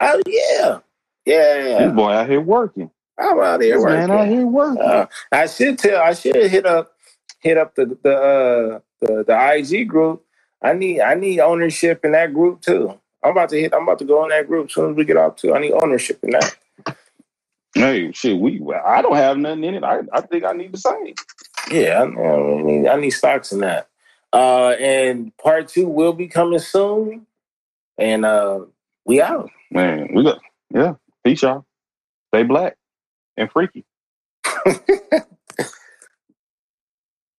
Oh yeah, yeah. This boy out here working. I'm out here This working. man out here working. Uh, I should tell. I should hit up hit up the the uh, the the IG group. I need I need ownership in that group too. I'm about to hit. I'm about to go in that group as soon as we get off too. I need ownership in that. Hey, shit, we. well, I don't have nothing in it. I, I think I need the same. Yeah, I, I need I need stocks in that. Uh, and part two will be coming soon. And uh, we out. Man, we got yeah. Peace, y'all. Stay black and freaky. [laughs]